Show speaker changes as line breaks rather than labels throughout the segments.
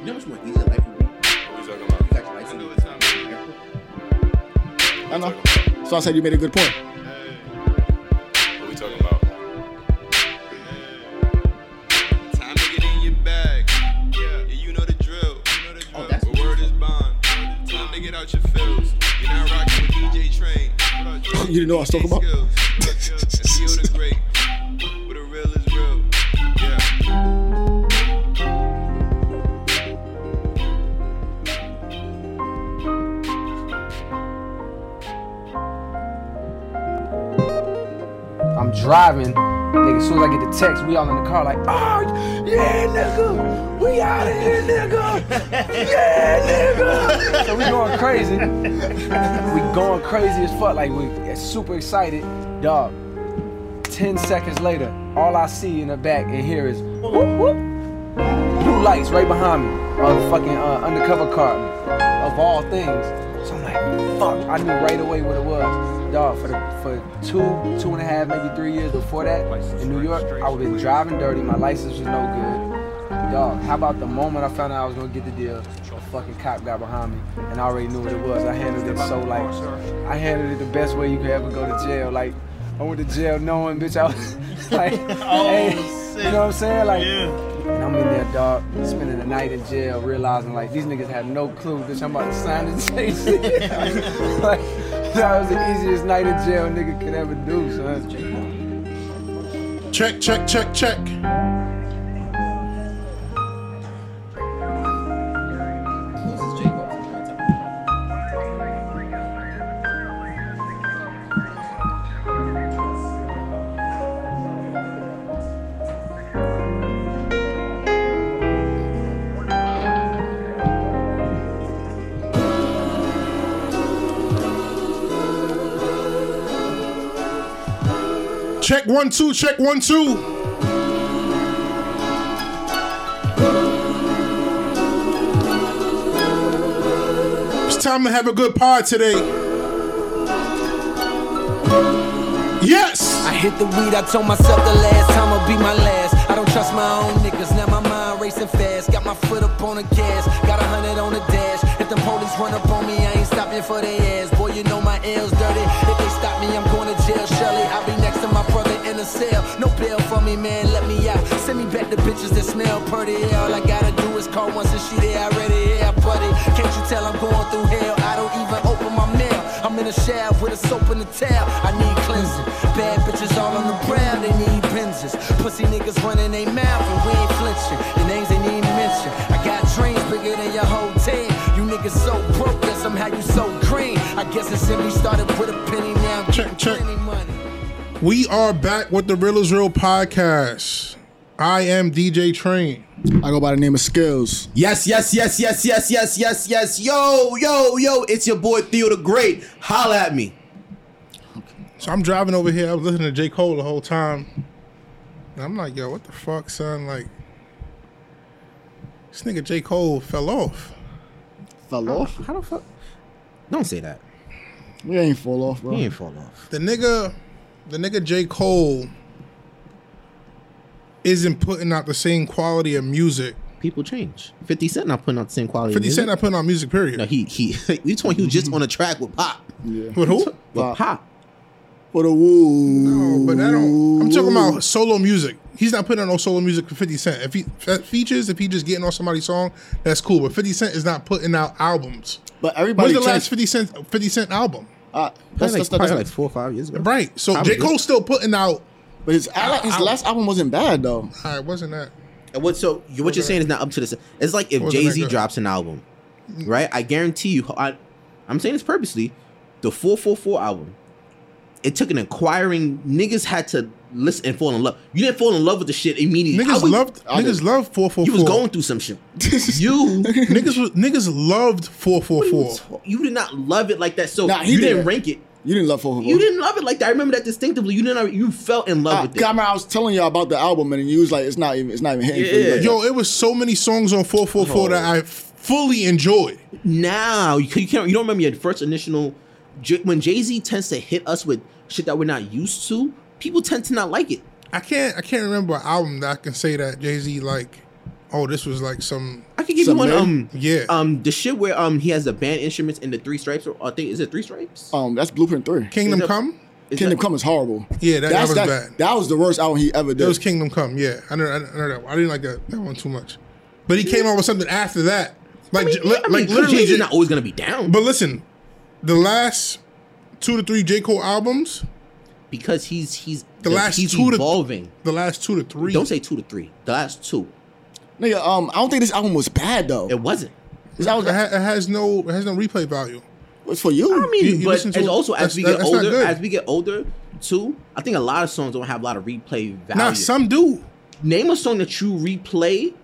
You know how much more easier life would be?
What we talking about?
You got your license.
I know. So I said you made a good point.
What we talking about?
Time to get in your bag. Yeah, you know the drill. You know the drill.
Oh, that's-
the word is bond. Time to get out your feels. You're not rocking with DJ Train.
You didn't know what I was talking about?
Driving. Nigga, as soon as I get the text, we all in the car like, oh, yeah, nigga. We out of here, nigga. Yeah, nigga. so we going crazy. we going crazy as fuck. Like, we super excited. Dog, 10 seconds later, all I see in the back and hear is, whoop, whoop. Blue lights right behind me. A fucking uh, undercover car, of all things. So I'm like, fuck. I knew right away what it was. Dog, for the for two, two and a half, maybe three years before that in New York, I was been driving dirty. My license was no good. Dog, how about the moment I found out I was gonna get the deal, a fucking cop got behind me, and I already knew what it was. I handled it so like, I handled it the best way you could ever go to jail. Like, I went to jail knowing, bitch, I was like, oh, hey, you know what I'm saying? Like, and I'm in there, dog, spending the night in jail, realizing like these niggas had no clue, bitch, I'm about to sign say shit. like, that was the easiest night in jail nigga could ever do, son.
Check, check, check, check. Check one, two, check one, two. It's time to have a good pod today. Yes!
I hit the weed, I told myself the last time will be my last. I don't trust my own niggas, now my mind racing fast. Got my foot up on the gas, got a hundred on the. The police run up on me, I ain't stopping for their ass. Boy, you know my L's dirty. If they stop me, I'm going to jail. Surely, I'll be next to my brother in a cell. No bail for me, man, let me out. Send me back the bitches that smell pretty. All I gotta do is call once and she there already. Yeah, buddy. Can't you tell I'm going through hell? I don't even open my mail. I'm in a shower with a soap and a towel. I need cleansing. Bad bitches all on the ground, they need Benzes. Pussy niggas running they mouth and we ain't flinching. The names they need mention. I got dreams bigger than your whole team. You niggas so broke that somehow you so green. I guess it simply started with a penny now.
Check, check.
money.
We are back with the Real is Real podcast. I am DJ Train.
I go by the name of Skills.
Yes, yes, yes, yes, yes, yes, yes, yes. Yo, yo, yo, it's your boy Theo the Great. Holla at me.
So I'm driving over here. I was listening to J. Cole the whole time. And I'm like, yo, what the fuck, son? Like, this nigga J. Cole fell off.
Fell off.
How the fuck? Don't say that.
We ain't fall off, bro.
He ain't fall off.
The nigga, the nigga J. Cole isn't putting out the same quality of music.
People change. 50 Cent not putting out the same quality.
50
of
Cent
music.
not putting out music, period.
No, he he. We told he was just on a track with Pop.
Yeah.
With who?
With
Pop.
Pop.
For the woo.
No, but I don't. I'm talking about solo music. He's not putting out no solo music for 50 Cent. If he fe- features, if he just getting on somebody's song, that's cool. But 50 Cent is not putting out albums.
But everybody
When's the last 50 Cent 50 Cent album?
Uh,
That's,
that's,
like,
that's,
probably
that's,
like four or five years ago.
Right. So
Probably.
J. Cole's still putting out.
But his, I like- his last album wasn't bad though.
All right, wasn't that?
And what so you- what you're saying is not up to this. It's like if Jay Z drops an album, mm. right? I guarantee you. I, I'm saying this purposely. The 444 album. It took an inquiring Niggas had to listen and fall in love. You didn't fall in love with the shit immediately.
Niggas
was-
loved.
I
Niggas
did.
loved 444.
You was going through some shit. You
Niggas was, niggas loved 444.
you did not love it like that. So
Nah, he
you
did.
didn't rank it.
You didn't love for
You didn't love it like that. I remember that distinctively. You didn't. You felt in love
I,
with it.
Ah, I, remember I was telling y'all about the album and you was like, it's not even, it's not even hitting. for you
Yeah.
like
Yo, it was so many songs on 444 that oh. I fully enjoyed.
now you, can- you can't. You don't remember your first initial. When Jay Z tends to hit us with shit that we're not used to, people tend to not like it.
I can't I can't remember an album that I can say that Jay Z like Oh, this was like some.
I could give you one.
men?
Um,
Yeah.
Um, the shit where um he has the band instruments in the three stripes. Or I think is it three stripes?
Um, that's Blueprint Three.
Kingdom
Is that-
Come.
Is
Kingdom
that-
Come is horrible.
Yeah, that, that was
that,
bad.
That was the worst album he ever did.
That was Kingdom Come. Yeah, I know. I know that. I didn't like that, that one too much. But he came out with something after that. Like,
I mean,
j-
yeah, I mean,
like literally.
Jay-Z's
j-
not always gonna be down,
but listen, the last two to three J Cole albums,
because he's he's
The last
he's
two to-
evolving.
the last two to three.
Don't say two to three. The last two,
Nigga, um, I don't think this album was bad though.
it wasn't.
This album
It, ha- it has no. It has no replay value.
was for you.
I mean,
You- you
but
listen to
as
it,
also
that's-
as we
that-
get
that's not
older,
good.
as we get older too, I think a lot of songs don't have a lot of replay value.
Nah, some do.
Name a song that you replay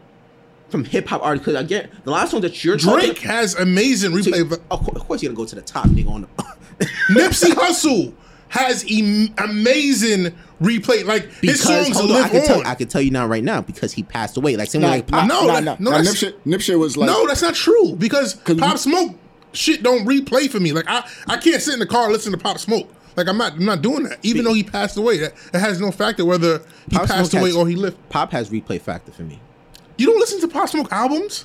from hip hop artists. Because again, the last song that you're
Drake
talking,
has amazing replay. va-
of course, of course, you're gonna go to the top nigga on the.
Nipsey Hussle has em- amazing replay. Like his
because
songs
on,
live
I can tell
on.
I can tell you now right now because he passed away. Like same
Nah,
way like
nah,
Pop.
No,
nah,
that-
nah,
no,
nah,
that's-
Nipsey, Nipsey was like,
no, that's not true Because Pop Smoke shit don't replay for me. Like I, I can't sit in the car and listen to Pop Smoke. Like I'm not, I'm not doing that. Even though he passed away, that it has no factor whether he
Pop
passed
Smoke
away
has-
or he lived.
Pop has replay factor for me.
You don't listen to Pop Smoke albums?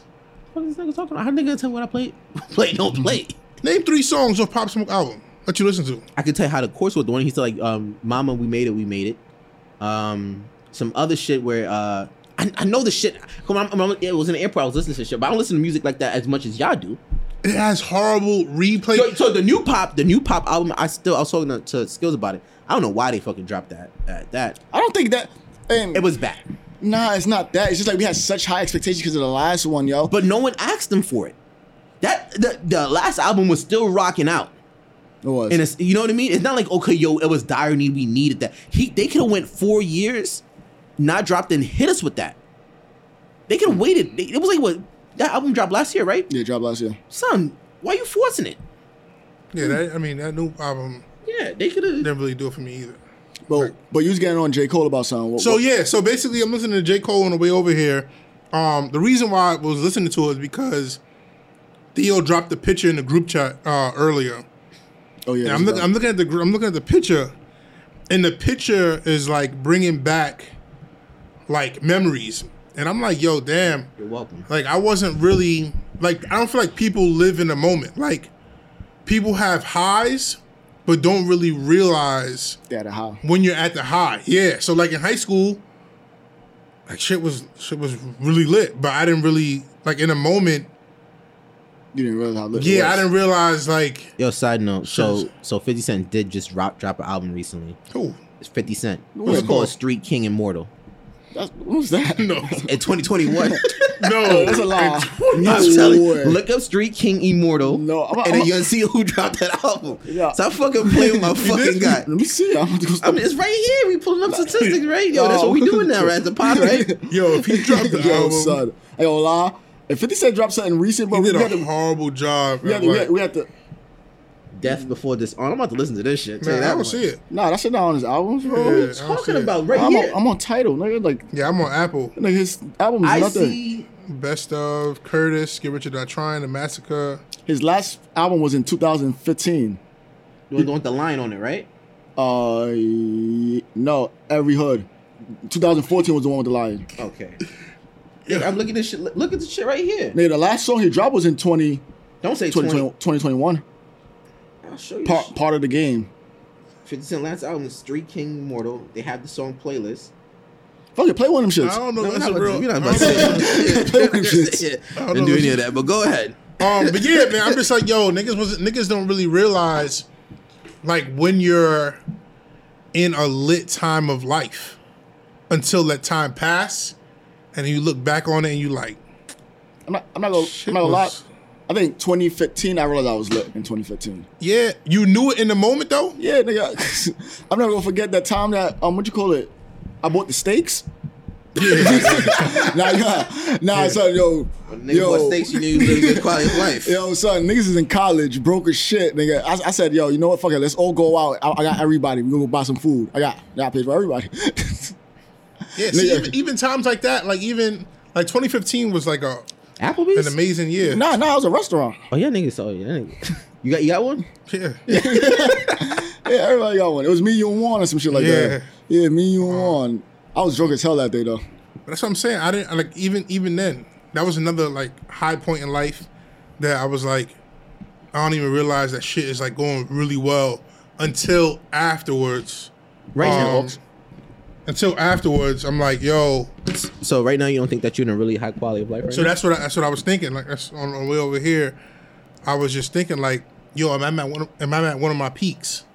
What is this nigga talking about? How nigga gonna tell me what I play? play don't play.
Name three songs off Pop Smoke album that you listen to.
I can tell you how the course was. The one he said like, um, "Mama, we made it, we made it." Um, some other shit where uh, I, I know the shit. Come on, I'm, I'm- it was in the airport. I was listening to shit, but I don't listen to music like that as much as y'all do.
It has horrible replay.
So, so the new pop, the new pop album, I still I was talking to, to Skills about it. I don't know why they fucking dropped that. That, that
I don't think that. And
it was bad,
nah, it's not that. It's just like we had such high expectations because of the last one, yo.
but no one asked them for it. That the, the last album was still rocking out.
It was.
And it's you know what I mean? It's not like okay, yo, it was dire need we needed that. He they could have went four years, not dropped and hit us with that. They could have waited. They- It was like what that album dropped last year, right?
yeah, dropped last year.
Son, why are you forcing it?
yeah, that, I mean that new album
Yeah, they could have.
didn't really do it for me either.
But but you was getting on J Cole about something. What,
So
what-
yeah, so basically, I'm listening to J Cole on the way over here. Um, the reason why I was listening to it is because Theo dropped the picture in the group chat uh, earlier.
Oh yeah,
I'm
that's
looking. I'm looking at the. I'm looking at the picture, and the picture is like bringing back, like memories. And I'm like, yo, damn.
You're welcome.
Like I wasn't really like. I don't feel like people live in the moment. Like people have highs, but don't really realize
yeah, the how.
when you're at the high. Yeah. So like in high school, like shit was shit was really lit, but I didn't really like in a moment.
You didn't realize how lit it
Yeah, I didn't realize like
Yo, side note. So so Fifty Cent did just drop drop an album recently.
oh
It's Fifty Cent.
What's
It's
it
called
called?
Street King Immortal.
That's, what was that?
no
In 2021.
no
that's a lie.
I'm
No
telling you, look up Street King Immortal.
No, I'm-
and
I'm-
then you'll see who dropped that album.
Yeah.
Stop fucking playing with my fucking guy.
Let me see. I'm gonna go
I mean, it's right here. We pulling up statistics, right? Yo, that's what we oh. doing now, right? The pod, right?
Yo, if he dropped the
Yo,
album,
son. I gonna lie. If 50 Cent dropped something recent,
he
but we
did
had
a
to,
horrible job.
we had to, we had, we had to,
Death before this. Oh, I'm about to listen to this shit. Tell you
man, I
that
don't
much.
see it.
nah, that shit not on his albums, bro.
Yeah,
What
I
you talking about right
I'm,
here?
on, I'm on title, nigga. Like,
Yeah, I'm on Apple.
nigga, his album is
I
nothing.
see.
Best of Curtis, Get Rich or Die Trying, The Massacre.
His last album was in 2015.
You want want the line on it, right?
Uh, no, Every Hood. 2014 was the one with the lion.
Okay. Yeah, I'm looking at this shit. Look look at this shit right here.
Nigga, the last song he dropped was in 20,
Don't say
2020
20.
2021.
I'll show you.
Part,
Part,
part of the game.
50 Cent last album is Street King Immortal. They have the song playlist.
Fuck it, play one of them
shit.
I
don't know.
No, we're
that's
not
a
about
real.
to- we're not about to
don't
say
know.
it.
Play with them shits.
Yeah,
I don't
Didn't do any of that, but go ahead.
Um, but yeah, man, I'm just like, yo, niggas was niggas don't really realize like when you're in a lit time of life until that time pass, and you look back on it and you like,
I'm not, I'm not gonna, I'm not gonna lie. I think 2015, I realized I was lit in 2015.
yeah, you knew it in the moment though.
Yeah, nigga. I'm never gonna forget that time that, um, what you call it? I bought the steaks. Yeah. nah, nah, nah, son, yo,
Nigga,
yo,
what stakes you need to live a good quality of life.
Yo, son, niggas is in college, broke as shit, nigga. I, I said, yo, you know what? Fuck it, let's all go out. I, I got everybody. We gonna go buy some food. I got, I got paid for everybody.
Yeah, see, even, even times like that, like even like 2015 was like a
Applebee's?
an amazing year.
nah, nah, it was a restaurant.
Oh yeah, niggas. Oh yeah, nigga. You got you got one?
Yeah,
Yeah, everybody got one. It was me, you, and Juan, or some shit like
Yeah.
that. Yeah, me, you, and Juan. I was drunk as hell that day though.
that's what I'm saying. I didn't like even even then. That was another like high point in life that I was like, I don't even realize that shit is like going really well until afterwards.
Right now,
Um, Until afterwards, I'm like, yo.
so right now you don't think that you're in a really high quality of life right
So
now?
that's what I, that's what I was thinking. Like that's on the way over here, I was just thinking like, yo, am I at one? Of, am I at one of my peaks?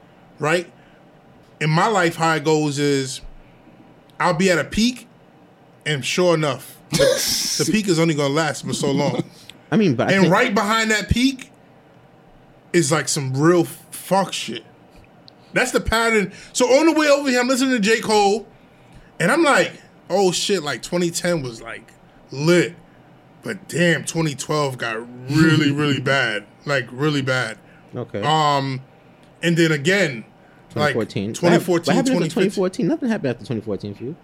Right. In my life, how it goes is, I'll be at a peak, and sure enough, the, the peak is only gonna last for so long.
I mean, but I
and
think,
right behind that peak is like some real fuck shit. That's the pattern. So on the way over here, I'm listening to J. Cole, and I'm like, oh shit, like 2010 was like lit. But damn, 2012 got really, really bad. Like really bad.
okay.
Um, and then again, like
2014.
2014,
what happened after 2014? Nothing happened after 2014 for you.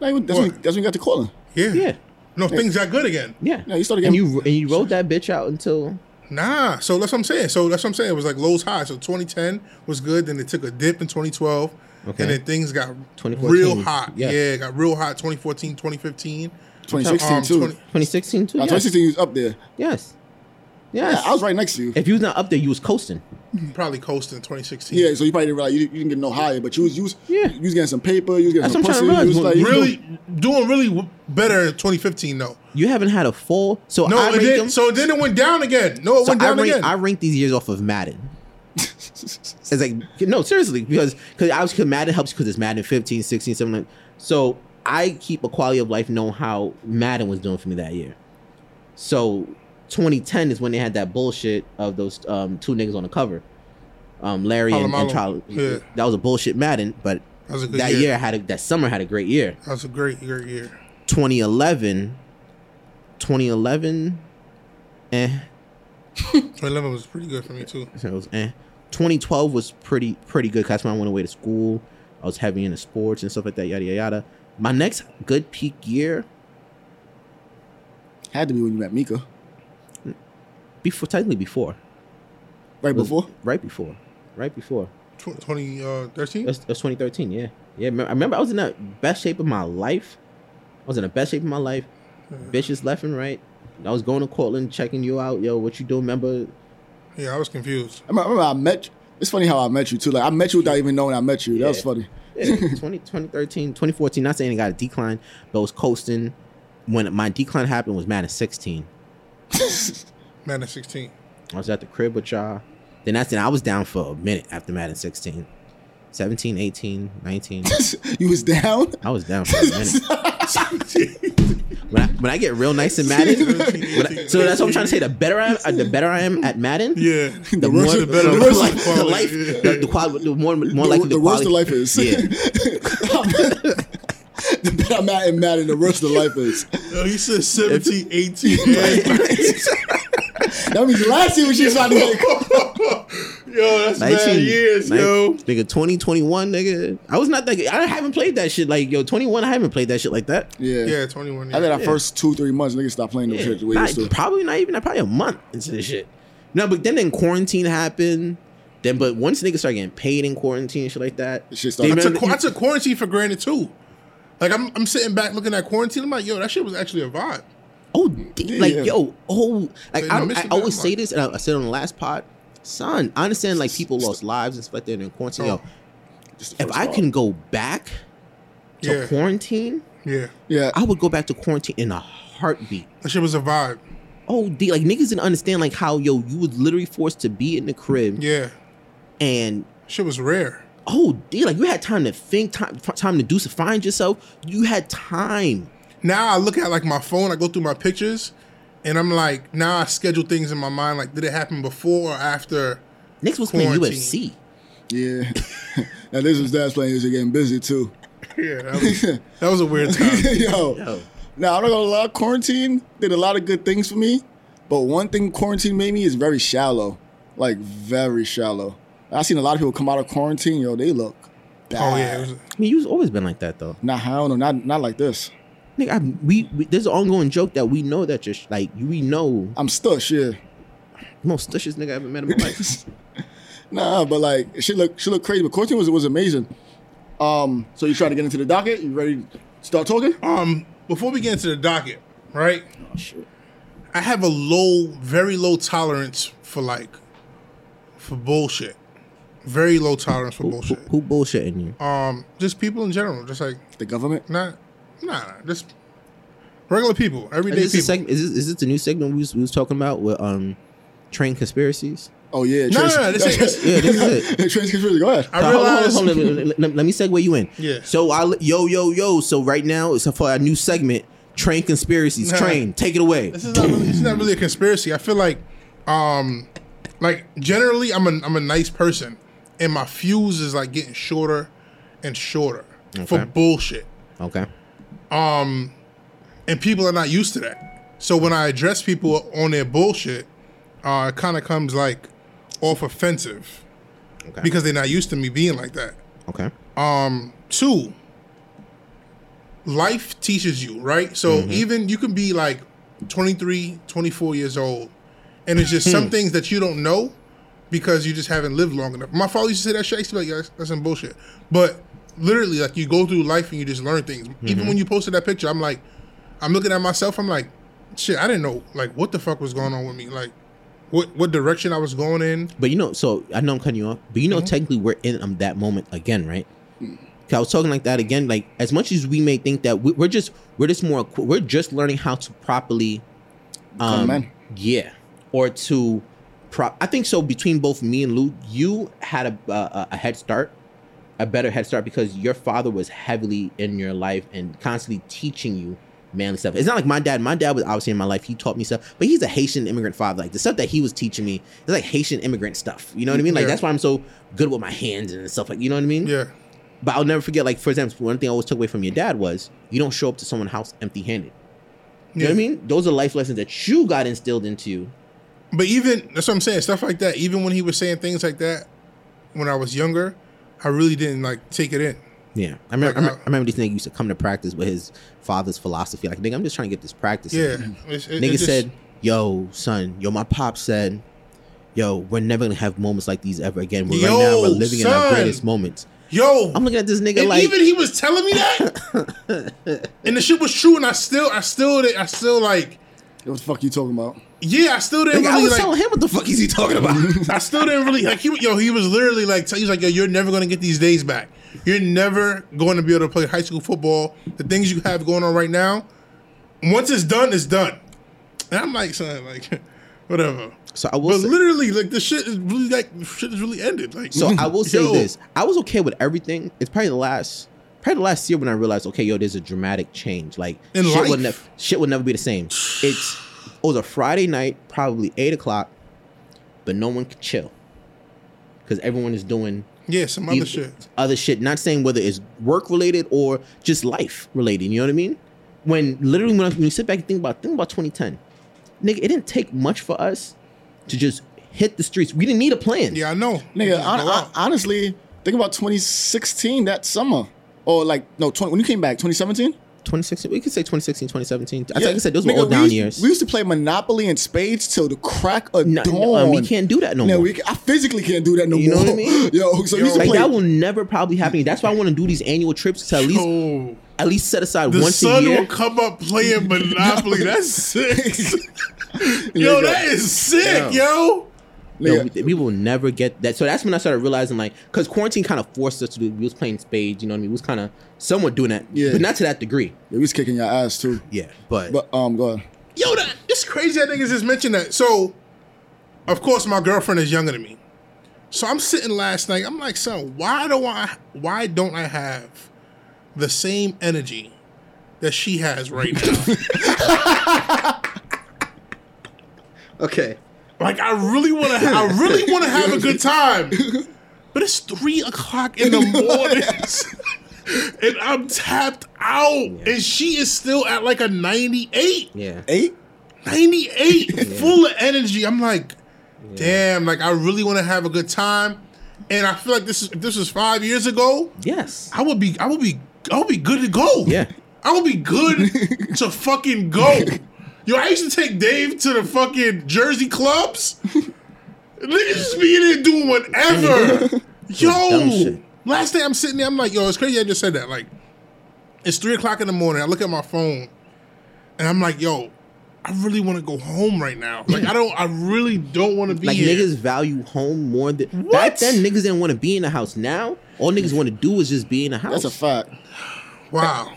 Like, that's, when, that's when you got to calling.
Yeah.
Yeah.
No, things got good again.
Yeah.
No, you started
and you and you rode that bitch out until
Nah, so that's what I'm saying. So that's what I'm saying. It was like lows high. So 2010 was good. Then it took a dip in 2012.
Okay.
And then things got real hot.
yeah.
Yeah, it got real hot 2014, 2015.
2016
Um,
too.
20
2016 too. Yes.
2016 you was up there.
yes. Yes.
Yeah, I was right next to you.
If you was not up there, you was coasting.
Probably coasting 2016.
Yeah, so you probably didn't realize you, you didn't get no higher, but you was you was,
Yeah.
you was getting some paper, you was getting
That's
some pussy. You was
realize.
like, you
Really doing really better in 2015 though.
You haven't had a full. So
No,
I
it did,
them.
so then it went down again. No, it
so
went
I
down
rank,
again.
I rank these years off of Madden. It's like no, seriously, because because I was because Madden helps because it's Madden 15, 16, something like. So I keep a quality of life knowing how Madden was doing for me that year. So 2010 is when they had that bullshit of those um, two niggas on the cover, um, Larry and, and Charlie.
Yeah.
That was a bullshit Madden, but
That was a good
that
year.
year had a, that summer had a great year.
that was a great, great year.
2011, 2011, eh.
2011 was pretty good for me too.
So it was eh. 2012 was pretty pretty good. 'cause That's when I went away to school. I was heavy into sports and stuff like that. Yada yada yada. My next good peak year
had to be when you met Mika.
before technically before
Right before?
right before right before.
Tw- 2013.
Uh, that's, that's 2013. Yeah yeah. I remember I was in the best shape of my life. I was in the best shape of my life. Bitches left and right. I was going to Cortland, checking you out. Yo, what you doing? Remember?
Yeah, I was confused.
I remember, I remember I met you. It's funny how I met you too. Like I met you without even knowing I met you. That was funny.
Yeah, 20, 2013, 2014. Not saying it got a decline, but it was coasting. When my decline happened was Madden 16.
Madden 16.
I was at the crib with y'all. Then that's then I was down for a minute after Madden 16. 17, 18, 19.
you was down.
I was down for a minute. when, I, when I get real nice in Madden, when I- so that's what I'm trying to say. The better I am, uh, the better I am at Madden.
Yeah.
The,
worse
more
the
the,
better
the,
the worse
life,
the
the life,
yeah.
the, the, quality, the more more likely
the,
the,
worse the life is.
Yeah,
the better I'm at in Madden, the worse the life is.
Yo, he said 17, 18, and 19.
That means last year when she was trying to get
Yo, that's bad years,
nine-
yo.
Nigga, 2021, nigga. I was not that good. I haven't played that shit. Like, yo, 21, I haven't played that shit like that.
Yeah.
Yeah, 21
I
years.
think that first two, three months, niggas stopped playing those
Yeah.
shit the way they
Not-
used to.
probably not even, probably a month into this shit. No, but then then quarantine happened. Then, but once niggas start getting paid in quarantine and shit like that,
Shit
they
started-
I
remember-
took, I took quarantine for granted too. Like I'm, I'm sitting back looking at quarantine. I'm like, yo, that shit was actually a vibe.
Oh, d- like
Yeah.
yo, oh, like
Say,
I,
no,
don't- I
Mr.
always say
Mark.
this, and I, I said it on the last pod, son. I understand like people lost lives and stuff like that in quarantine. Yo,
Oh.
Just the
if I can go back to
Yeah.
quarantine,
Yeah,
Yeah.
I would go back to quarantine in a heartbeat.
that shit was a vibe.
Oh, D, like niggas didn't understand like how yo you was literally forced to be in the crib
Yeah,
and
shit was rare.
oh D, like you had time to think, time time to do to find yourself. You had time.
Now I look at like my phone. I go through my pictures, and I'm like, now I schedule things in my mind. Like, did it happen before or after?
Niggas was playing
Quarantine.
UFC.
Yeah. now this was dad's playing. He's getting busy too.
Yeah, that was, that was a weird time.
Yo.
Yo,
Now I'm not gonna lie. Quarantine did a lot of good things for me, but one thing quarantine made me is very shallow, like very shallow. I seen a lot of people come out of quarantine. Yo, they look. Bad.
Oh yeah, it was,
I mean, you've always been like that though.
Nah, hell no, not not like this.
Nigga, I, we, we there's an ongoing joke that we know that you're sh- like we know
I'm stush, yeah.
most stitches nigga I ever met in my life.
Nah, but like she look she look crazy. But quarantine was was amazing. Um, so you trying to get into the docket? You ready to start talking?
um, before we get into the docket, right?
Oh, shit.
I have a low, very low tolerance for like for bullshit. Very low tolerance for
Who,
bullshit.
who bullshitting you?
Um, just people in general, just like
The government.
not, nah, nah, just regular people, everyday
Is this,
people.
seg- is, this, is this the new segment we was, we was talking about with um train conspiracies?
Oh yeah.
No, no, no, this ain't-
Yeah, this is it.
Trans conspiracy. Go ahead.
I
So, hold on, hold on, hold on, let, let- let me segue you in.
Yeah.
So I yo yo yo. So right now it's for a new segment, train conspiracies.
Nah.
Train, take it away.
This is not really, this is not really a conspiracy. I feel like, um, like generally, I'm a I'm a nice person, and my fuse is like getting shorter and shorter for bullshit,
Okay.
And people are not used to that. So when I address people on their bullshit, uh, it kind of comes like off offensive
Okay.
because they're not used to me being like that.
okay.
Um, Two, life teaches you, right? So
Mm-hmm.
even you can be like 23, 24 years old, and it's just
Hmm.
some things that you don't know because you just haven't lived long enough. My father used to say that shit. I used to be like, yeah, that's, that's some bullshit. But literally, like you go through life and you just learn things.
Mm-hmm.
Even when you posted that picture, I'm like, I'm looking at myself. I'm like, shit, I didn't know like what the fuck was going on with me. Like, what what direction I was going in.
But you know, so I know I'm cutting you off, but you
Mm-hmm.
know, technically we're in um, that moment again, right? 'Cause I was talking like that again. Like as much as we may think that we, we're just we're just more we're just learning how to properly, um, yeah, or to prop. I think so. Between both me and Lou, you had a a, a head start, a better head start because your father was heavily in your life and constantly teaching you manly stuff. It's not like my dad. My dad was obviously in my life. He taught me stuff, but he's a Haitian immigrant father. Like the stuff that he was teaching me is like Haitian immigrant stuff. You know what I mean? Like
Yeah.
that's why I'm so good with my hands and stuff. Like you know what I mean?
Yeah,
But I'll never forget. Like for example, one thing I always took away from your dad was you don't show up to someone's house empty-handed. You know what I mean? Those are life lessons that you got instilled into you.
But even that's what I'm saying. Stuff like that. Even when he was saying things like that, when I was younger, I really didn't like take it in.
Yeah, I remember.
Like,
I, remember I remember this nigga used to come to practice with his father's philosophy. Like, nigga, I'm just trying to get this practice.
Yeah, it's- it- it
Nigga
just-
said, "Yo, son, yo, my pop said, yo, we're never gonna have moments like these ever again. We're right now we're living in our greatest moments."
"Yo."
I'm looking at this nigga
and
like,
even he was telling me that, and the shit was true, and I still, I still, I still like,
What the fuck you talking about?
Yeah, I still didn't
nigga, I was
like.
telling him what the fuck is he talking about?
I still didn't really like. He, yo, he was literally like, he was like, yo, you're never gonna get these days back. You're never going to be able to play high school football. The things you have going on right now, once it's done, it's done. And I'm like, son, like, whatever.
so I will.
But
Say,
literally, like the shit is really like shit is really ended. Like,
so I will say
yo,
this: I was okay with everything. It's probably the last. Probably the last year when I realized, okay, yo, there's a dramatic change. Like
In
shit
life.
would never, shit would never be the same. It's it was a Friday night, probably eight o'clock, but no one could chill because everyone is doing
Yeah, some other shit.
Other shit. Not saying whether it's work related or just life related. You know what I mean? When literally when, I, when you sit back and think about think about 2010, nigga, it didn't take much for us to just hit the streets. We didn't need a plan.
Yeah, I know.
Nigga,
Just
hon-
go
hon-
out.
honestly, think about 2016 that summer. Or like no, 20, when you came back, 2017.
2016. We could say 2016, 2017. I
Yeah.
think I said those were
Nigga,
all
we
down
used-
years.
We used to play Monopoly and Spades till the crack of
No,
dawn.
no, um, we can't do that no
No,
more.
we, I physically can't do that no
You know what I mean?
Yo, so we used to
like
play.
that will never probably happen. That's why I want to do these annual trips to at least
Yo,
at least set aside
the
once a year.
The sun
year.
will come up playing Monopoly. That's sick. yo, that is sick, yo.
No,
Nigga.
we, we will never get that. So that's when I started realizing, like, because quarantine kind of forced us to do. We was playing spades, you know what I mean? We was kind of somewhat doing that,
Yeah.
but not to that degree.
Yeah, we was kicking your ass too.
Yeah, but,
But um, go ahead.
Yo, that it's crazy that niggas just mentioned that. So, of course, my girlfriend is younger than me. So I'm sitting last night. I'm like, son, why do I? Why don't I have the same energy that she has right now?
okay.
Like, I really want to. I really want to have a good time. But it's three o'clock in the morning. And I'm tapped out, and she is still at like a 98.
Yeah.
Eight.
98 full of energy i'm like damn like i really want to have a good time and i feel like this is if this was five years ago
Yes.
i would be i would be i would be good to go
Yeah.
i would be good to fucking go yo i used to take dave to the fucking jersey clubs niggas just be in there doing whatever yo last day i'm sitting there i'm like yo it's crazy i just said that like it's three o'clock in the morning i look at my phone and I'm like, yo, I really want to go home right now. Like, I don't, I really don't want to be
Like
here.
niggas value home more than
What?
back then. Niggas didn't want to be in the house. Now all niggas want to do is just be in the house.
That's a fact.
Wow.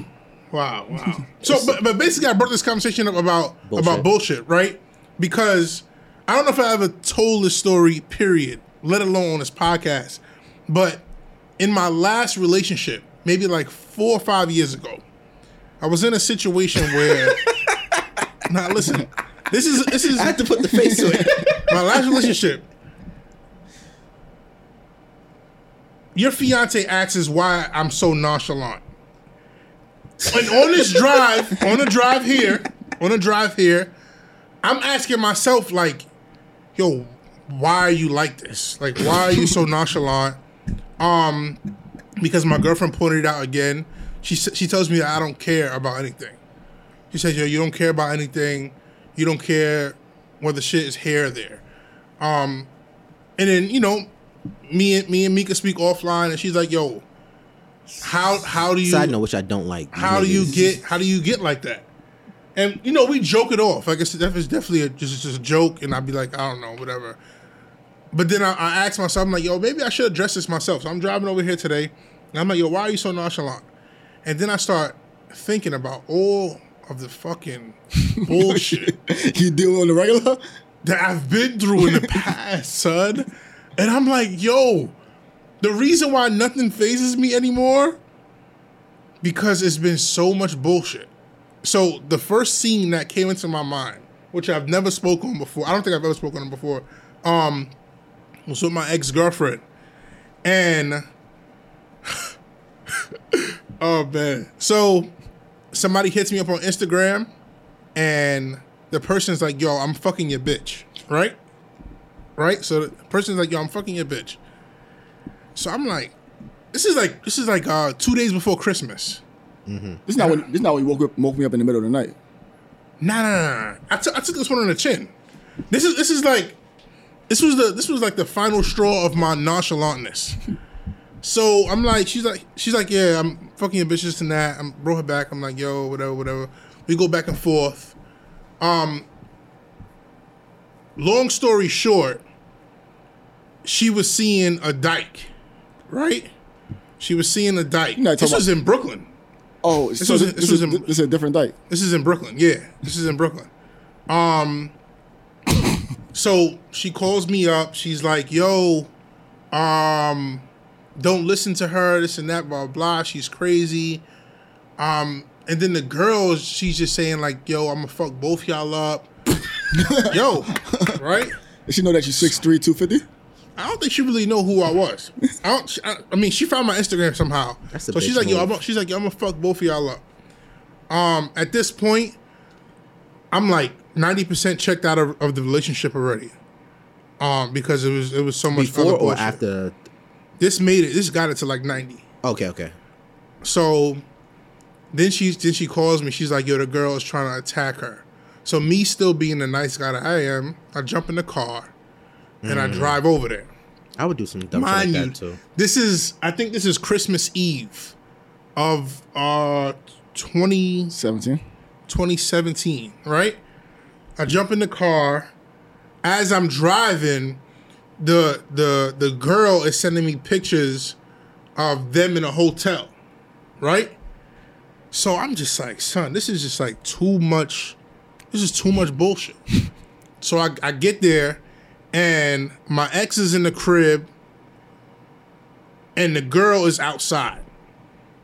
Wow, wow. So, but, but basically, I brought this conversation up about
Bullshit.
about bullshit, right? Because I don't know if I ever told this story, period, let alone on this podcast. But in my last relationship, maybe like four or five years ago, I was in a situation where. now, listen, this is this is
I had to put the face to it.
my last relationship. Your fiance asks why I'm so nonchalant. And on this drive, on the drive here, on the drive here, I'm asking myself, like, yo, why are you like this? Like, why are you so nonchalant? Um, because my girlfriend pointed it out again. She she tells me that I don't care about anything. She says, yo, you don't care about anything. You don't care whether shit is here or there. Um, and then you know, me and me and Mika speak offline, and she's like, yo, how how do you
Side note, which I don't like.
how do you get how do you get like that? And you know, we joke it off. Like it's, it's definitely a, just just a joke, and I'd be like, I don't know, whatever. But then I, I ask myself, I'm like, yo, maybe I should address this myself. So I'm driving over here today, and I'm like, yo, why are you so nonchalant? And then I start thinking about all of the fucking bullshit
You deal on the regular?
that I've been through in the past, son. And I'm like, yo, the reason why nothing phases me anymore because it's been so much bullshit. So the first scene that came into my mind, which I've never spoken on before, I don't think I've ever spoken on before, um, was with my ex girlfriend, and oh man, so somebody hits me up on Instagram, and the person's like, "Yo, I'm fucking your bitch," right? Right. So the person's like, "Yo, I'm fucking your bitch." So I'm like, this is like this is like uh, two days before Christmas.
This is not when this is not when you woke up woke me up in the middle of the night.
Nah, nah, nah, nah. I took this one on the chin. This is this is like this was the this was like the final straw of my nonchalantness. So I'm like, she's like, she's like, yeah, I'm fucking your bitches and that. I'm brought her back. I'm like, yo, whatever, whatever. We go back and forth. Um. Long story short, she was seeing a dyke, right? She was seeing a dyke. This
talking
was in Brooklyn.
Oh, so
was-
this,
this
this,
was in-
this is a different date.
This is in Brooklyn. Yeah, this is in Brooklyn. Um, so she calls me up. She's like, "Yo, um, don't listen to her. This and that. Blah blah. She's crazy." Um, and then the girls, she's just saying like, "Yo, I'm gonna fuck both y'all up." Yo, right?
Does she know that you're 6'3", 250?
I don't think she really know who I was. I don't. I, I mean, she found my Instagram somehow.
That's a
so she's like, yo. I'm, she's like, yo, I'm gonna fuck both of y'all up. Um, at this point, I'm like 90 percent checked out of, of the relationship already. Um, because it was it was so much
Before or after?
This made it. This got it to like 90.
Okay, okay.
So then she then she calls me. She's like, "Yo, the girl is trying to attack her." So me still being the nice guy that I am, I jump in the car and I drive over there.
I would do some dumb
Mind
shit like
you,
that too.
this is I think this is Christmas Eve of uh 20, 2017, right? I jump in the car. As I'm driving, the the the girl is sending me pictures of them in a hotel, right? So I'm just like, son, this is just like too much. This is too much bullshit. so I, I get there, and my ex is in the crib, and the girl is outside.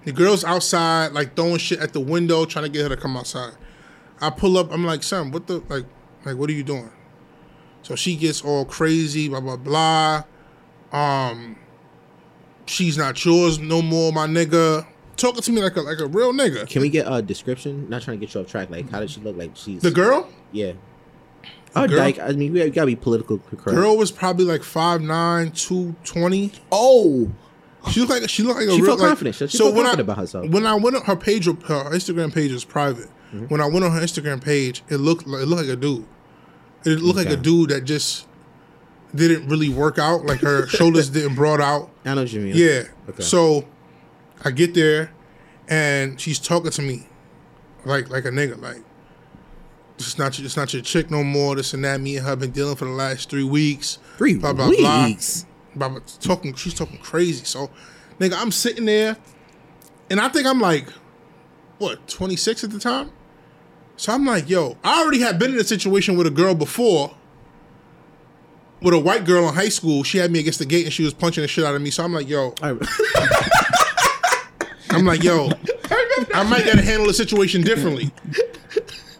The girl's outside, like throwing shit at the window, trying to get her to come outside. I pull up. I'm like, son, what the like, like, what are you doing? So she gets all crazy, blah blah blah. Um, she's not yours no more, my nigga. Talking to me like a like a real nigga.
Can we get a description? Not trying to get you off track. Like, how did she look? Like, she's
The girl,
Yeah. Oh,
girl?
Dyke. I mean, we gotta be political correct.
girl was probably like 5'9", 220.
Oh,
She looked like she looked like a
She
real
felt
like-
confident. She- she felt
when
confident
I,
about herself.
When I went on her page, her Instagram page is private.
Mm-hmm.
When I went on her Instagram page, it looked like it looked like a dude. It looked like a dude that just didn't really work out. Like her shoulders didn't broad out.
I know what you mean.
Yeah.
Okay.
So I get there and she's talking to me like like a nigga, like, it's not it's not your chick no more. This and that. Me and her been dealing for the last three weeks.
Three
blah blah blah.
weeks.
Blah, blah, talking. She's talking crazy. So, nigga, I'm sitting there, and I think I'm like, what, 26 at the time. So I'm like, yo, I already had been in a situation with a girl before. With a white girl in high school, she had me against the gate and she was punching the shit out of me. So I'm like, yo, I'm like, yo, I might gotta handle the situation differently.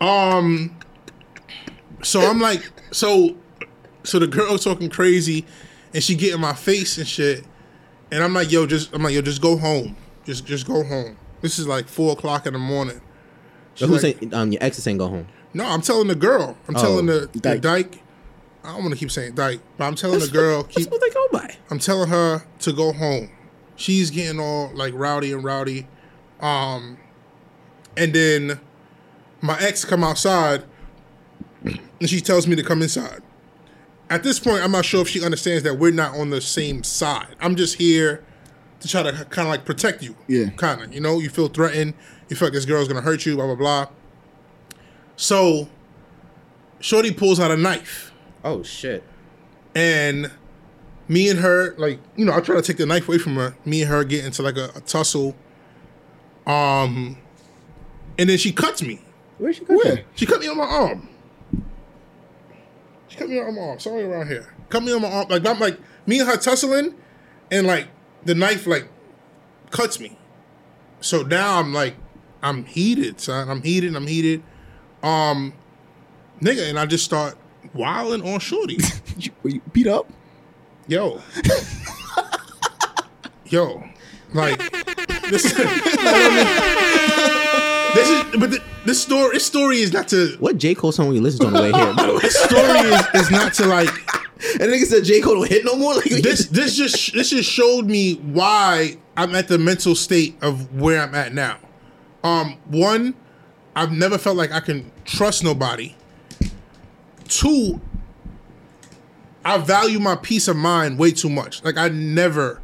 Um, so I'm like, so, so the girl talking crazy, and she get in my face and shit, and I'm like, yo, just, I'm like, yo, just go home, just, just go home. This is like four o'clock in the morning.
But who's
like-
saying um your ex is saying go home?
No, I'm telling the girl. I'm
Oh.
telling the, the
Dyke.
dyke. I don't want to keep saying dyke, but I'm telling the girl.
That's
Keep,
what they go by.
I'm telling her to go home. She's getting all like rowdy and rowdy. Um and then my ex come outside and she tells me to come inside. At this point, I'm not sure if she understands that we're not on the same side. I'm just here to try to kind of like protect you.
Yeah.
Kind of, you know, you feel threatened, you feel like this girl's gonna hurt you, blah blah blah. So Shorty pulls out a knife
Oh shit.
and me and her like you know i try to take the knife away from her me and her get into like a, a tussle um and then she cuts me
Where's she go?
Where?
she cut me on my arm she cut me on my arm somewhere around here cut me on my arm like i'm like me and her tussling and like the knife like cuts me so now i'm like i'm heated son i'm heated i'm heated um nigga and i just start wilding on shorty
You, were you beat up?
Yo. Yo. Like this is This is but the, this story this story is not to
What J Cole song we listen to on the way here? bro?
this story is, is not to like
and nigga said J Cole don't hit no more. Like
this this just this just showed me why I'm at the mental state of where I'm at now. Um one, I've never felt like I can trust nobody. Two, I value my peace of mind way too much. Like I never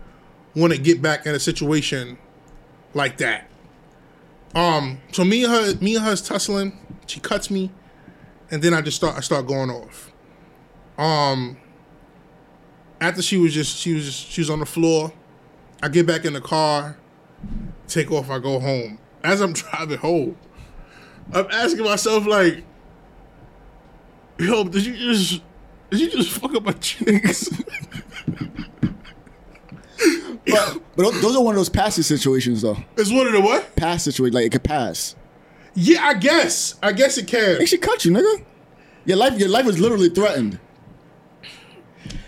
want to get back in a situation like that. Um, so me and her, me and her's tussling. She cuts me, and then I just start, I start going off. Um, after she was just, she was just, she was on the floor. I get back in the car, take off. I go home. As I'm driving home, I'm asking myself like, "Yo, did you just, did you just fuck up my chicks?"
But, but those- are one of those passive situations, though.
it's one of the what?
Pass situation, like it could pass.
Yeah, I guess. I guess it can.
They should cut you, nigga. Your life, your life was literally threatened.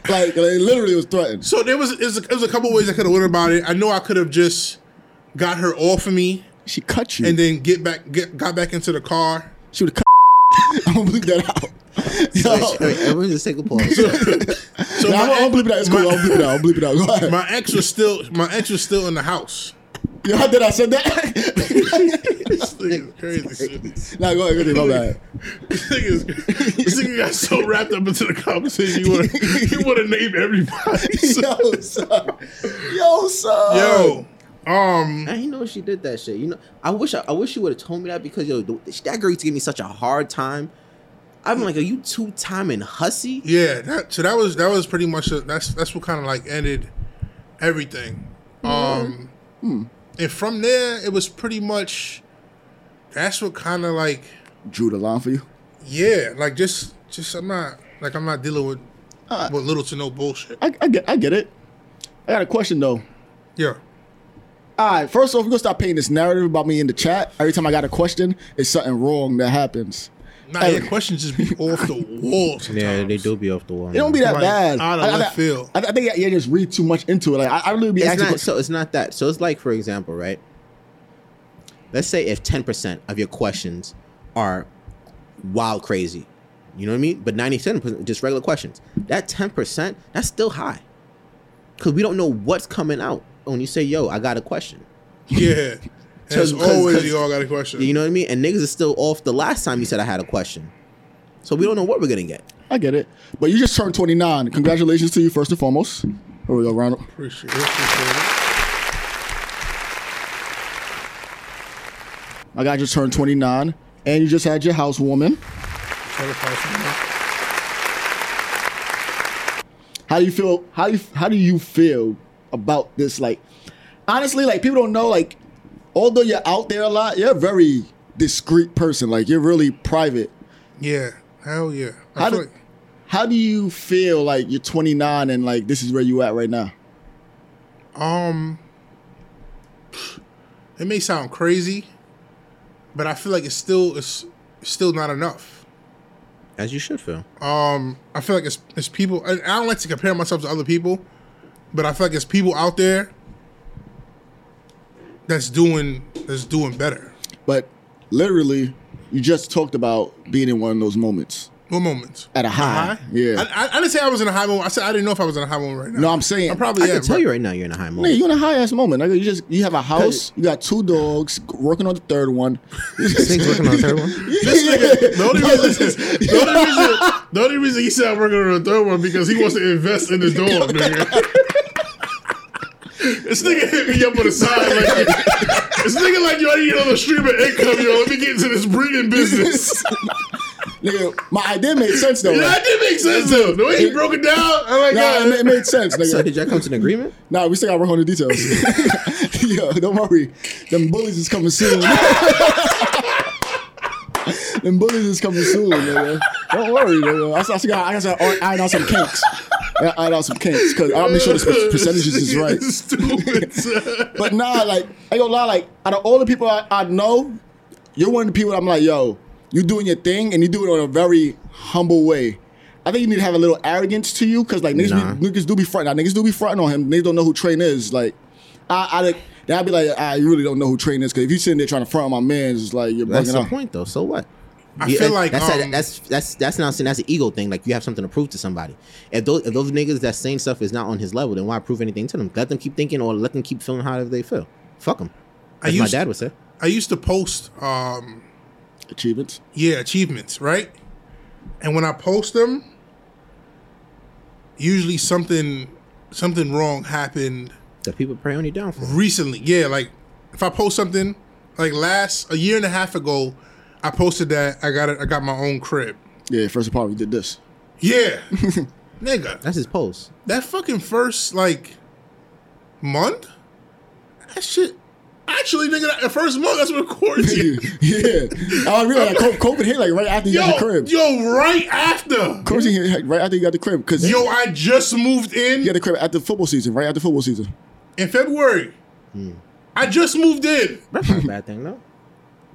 Like, like literally was threatened.
So there was, it was, a, was a couple ways I could have went about it. I know I could have just got her off of me
She cut you,
and then get back, get got back into the car.
she would have cut. I'm gonna bleep that out. Yo,
Wait, everyone just take a pause.
So
Nah, I'm,
my,
gonna bleep it out. It's cool. I'm bleep it out. I'm bleep it out. Go ahead.
my ex was still, my ex was still in the house.
Yo, how did I said that?
This nigga crazy.
nah, go ahead. Go ahead. My bad.
This nigga, this nigga got so wrapped up into the conversation. You want to, you want to name everybody.
Yo, son. Yo, son.
Yo, um,
I didn't know she did that shit. You know, I wish I, I wish you would have told me that because yo, the, that girl used to give me such a hard time. I'm like, are you two timing hussy?
Yeah, that so that was that was pretty much a, that's that's what kind of like ended everything. Um and from there it was pretty much that's what kind of like
Drew the line for you.
yeah, like just just I'm not like I'm not dealing with
Uh,
with little to no bullshit.
I, I get, I get it. I got a question though.
Yeah.
All right, first off, we're gonna stop painting this narrative about me in the chat. Every time I got a question, it's something wrong that happens.
Nah,
Hey.
your questions just be off the wall.
Yeah, they
sometimes.
do be off the wall.
It don't be that
Like,
bad.
out of
I, I-
left field.
I, I think you just read too much into it. Like I, I really be
It's
asking.
not so. It's not that. So it's like, for example, right? Let's say if ten percent of your questions are wild crazy, you know what I mean? But ninety-seven percent just regular questions. That ten percent, that's still high, because we don't know what's coming out when you say, "Yo, I got a question."
Yeah. As
'Cause- 'cause-
always,
'cause-
you all got a question.
You know what I mean? And niggas is still off the last time you said I had a question, so we don't know what we're gonna get.
I get it, but you just turned 29. Congratulations to you first and foremost. Here we go, Ronald.
Appreciate it. Appreciate it.
My guy just turned 29, and you just had your housewarming.
Sacrifice.
How do you feel? How you how do you feel about this? Like, honestly, like people don't know. Like, although you're out there a lot, you're a very discreet person. Like, you're really private.
Yeah, hell yeah. I
How do
like,
how do you feel like you're 29 and like this is where you at right now?
um, it may sound crazy, but I feel like it's still it's still not enough.
As you should feel.
Um, I feel like it's it's people. I don't like to compare myself to other people, but I feel like it's people out there that's doing that's doing better.
But literally, you just talked about being in one of those moments.
What moments?
At a high, yeah.
I, I, I didn't say I was in a high moment. I said I didn't know if I was in a high moment right now.
No, I'm saying
I'm probably
I
am.
can tell
bro.
you right now, you're in a high
Man,
moment.
you in a high ass moment. Like you just you have a house, you got two dogs, working on the third one.
Things working on the third one.
This nigga, the only reason, the only reason, the only reason he said I'm working on the third one because he wants to invest in his dog, nigga. This nigga hit me up on the side like this nigga like yo, I need another stream of income, yo. Let me get into this breeding business.
Nigga, my idea made sense though.
Yeah, that did make sense though. The way he broke it down, I'm like,
Nah, it, ma- it made sense, nigga.
So did y'all come to an agreement?
Nah, we still gotta work on the details. Yo, don't worry. Them bullies is coming soon. Them bullies is coming soon, nigga. Don't worry, nigga. I still, I still got, I got to iron out some kinks. I gotta iron out some kinks because I'll make sure the percentages is right.
Stupid.
But nah, like I ain't gonna lie, like out of all the people I, I know, you're one of the people I'm like, yo, you doing your thing and you do it in a very humble way. I think you need to have a little arrogance to you because like niggas,
Nah.
be, niggas do be fronting. Niggas do be fronting on him. Niggas don't know who Train is. Like, I, I then I'd be like, ah, you really don't know who Train is because if you sitting there trying to front on my man, it's like you're
That's
bugging
the
out.
point, though. So what?
I
You-
feel like,
that's
um,
that's that's that's not saying that's an ego thing. Like you have something to prove to somebody. If those if those niggas that saying stuff is not on his level, then why prove anything to them? Let them keep thinking or let them keep feeling however they feel. Fuck them.
I
As my dad would say.
I used to post um
Achievements.
yeah, achievements, right? And when I post them, usually something something wrong happened
That people pray on you down for.
recently. Yeah, like if I post something like last a year and a half ago, I posted that I got it I got my own crib.
Yeah, first apartment we did this.
Yeah. Nigga,
That's his post.
that fucking first like month, that shit actually nigga that the first month that's when quarantine.
yeah, I realized like, Co- COVID hit like right after you got the
yo,
crib.
yo, right after.
Quarantine hit right after you got the crib because
Yo, I just moved in
you got the crib at the football season, right after football season.
in February. Hmm. I just moved in.
That's not a bad thing, though.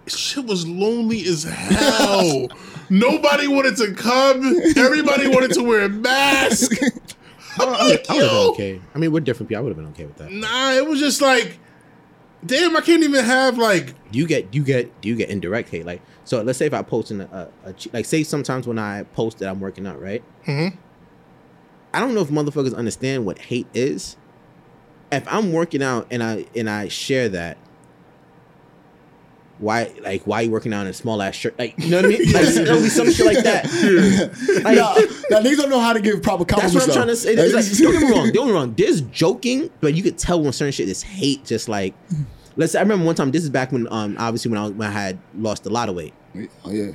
Shit was lonely as hell. Nobody wanted to come. Everybody wanted to wear a mask. I'm like,
I would have been okay. I mean, we're different people. I would have been okay with that.
Nah, it was just like, damn, I can't even have like,
Do you get do you get do you get indirect hate? Like, so let's say if I post in a, a, a like, say sometimes when I post that I'm working out, right?
Mhm.
I don't know if motherfuckers understand what hate is. If I'm working out and I and I share that, why like why you working out in a small ass shirt? Like, you know what I mean? Like, there'll be some shit like that. Like,
Nah, nah, niggas don't know how to give proper compliments.
that's what I'm
though.
trying to say. It's like, don't get me wrong. Don't get me wrong. There's joking, but you could tell when certain shit is hate. Just like, let's. Say, I remember one time. This is back when, um, obviously when I, when I had lost a lot of weight.
oh yeah,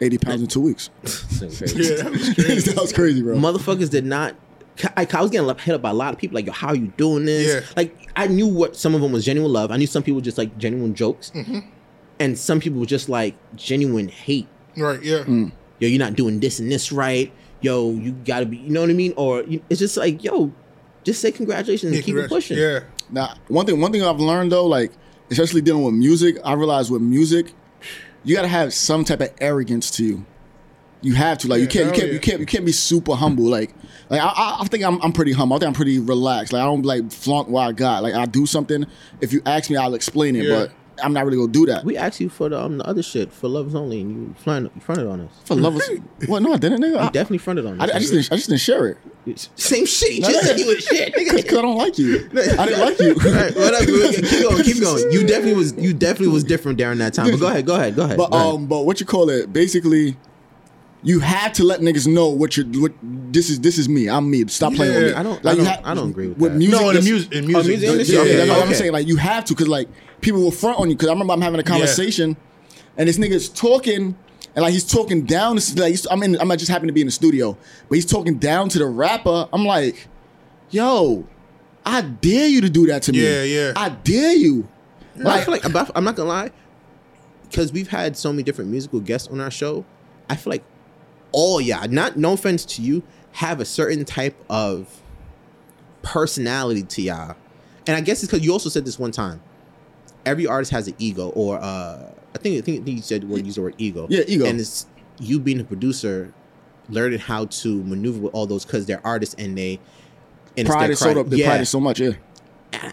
eighty pounds in two weeks.
Yeah, that was crazy.
that was crazy, bro.
Motherfuckers did not. I, I was getting hit up by a lot of people. Like, yo, how are you doing this?
Yeah.
Like, I knew what some of them was genuine love. I knew some people just like genuine jokes, and some people were just like genuine hate.
Right, yeah.
Mm.
Yo, you're not doing this and this right. Yo, you gotta be. You know what I mean? Or you- it's just like, yo, just say congratulations
Yeah,
and keep it pushing.
Yeah.
Now, one thing, one thing I've learned though, like especially dealing with music, I realized with music, you gotta have some type of arrogance to you. You have to, like, you can't, you can't,
yeah.
you can't, you can't be super humble. Like, like I, I, I think I'm, I'm pretty humble. I think I'm pretty relaxed. Like, I don't like flaunt what I got. Like, I do something. If you ask me, I'll explain it,
Yeah.
but I'm not really gonna do that.
We asked you for the um the other shit for lovers only, and you fronted, you fronted on us.
For lovers, what? No, I didn't. Nigga.
You
I,
definitely fronted on
I,
us.
I just, didn't, I just didn't share it
same shit. You just said you would shit,
because. I don't like you. I didn't like you.
All right, whatever. Keep going. Keep going. You definitely was. You definitely was different during that time. But go ahead. Go ahead. Go ahead.
But
go ahead.
um, but what you call it? Basically, you have to let niggas know what you're. What this is. This is me. I'm me. Stop playing with me.
I don't-
Like
I don't- I don't agree with that.
music.
No, in the
that's-
music, in
Oh,
music,
music
the-
industry?
Yeah,
Okay,
that's what I'm saying. Like you have to, because like people will front on you. Because I remember I'm having a conversation, and this nigga's talking, and like he's talking down. to- Like, he's- I mean, I'm not just happen to be in the studio, but he's talking down to the rapper. I'm like, yo, I dare you to do that to me.
Yeah, yeah.
I dare you.
But I feel like I'm not gonna lie, because we've had so many different musical guests on our show. I feel like all y'all, not no offense to you, have a certain type of personality to y'all, and I guess it's because you also said this one time. Every artist has an ego, or uh, I think I think, you said well, use the word ego.
Yeah, ego.
And it's you being a producer, learning how to maneuver with all those because they're artists and they. And
pride is so
cri-
up. The
yeah.
pride is so much. Yeah.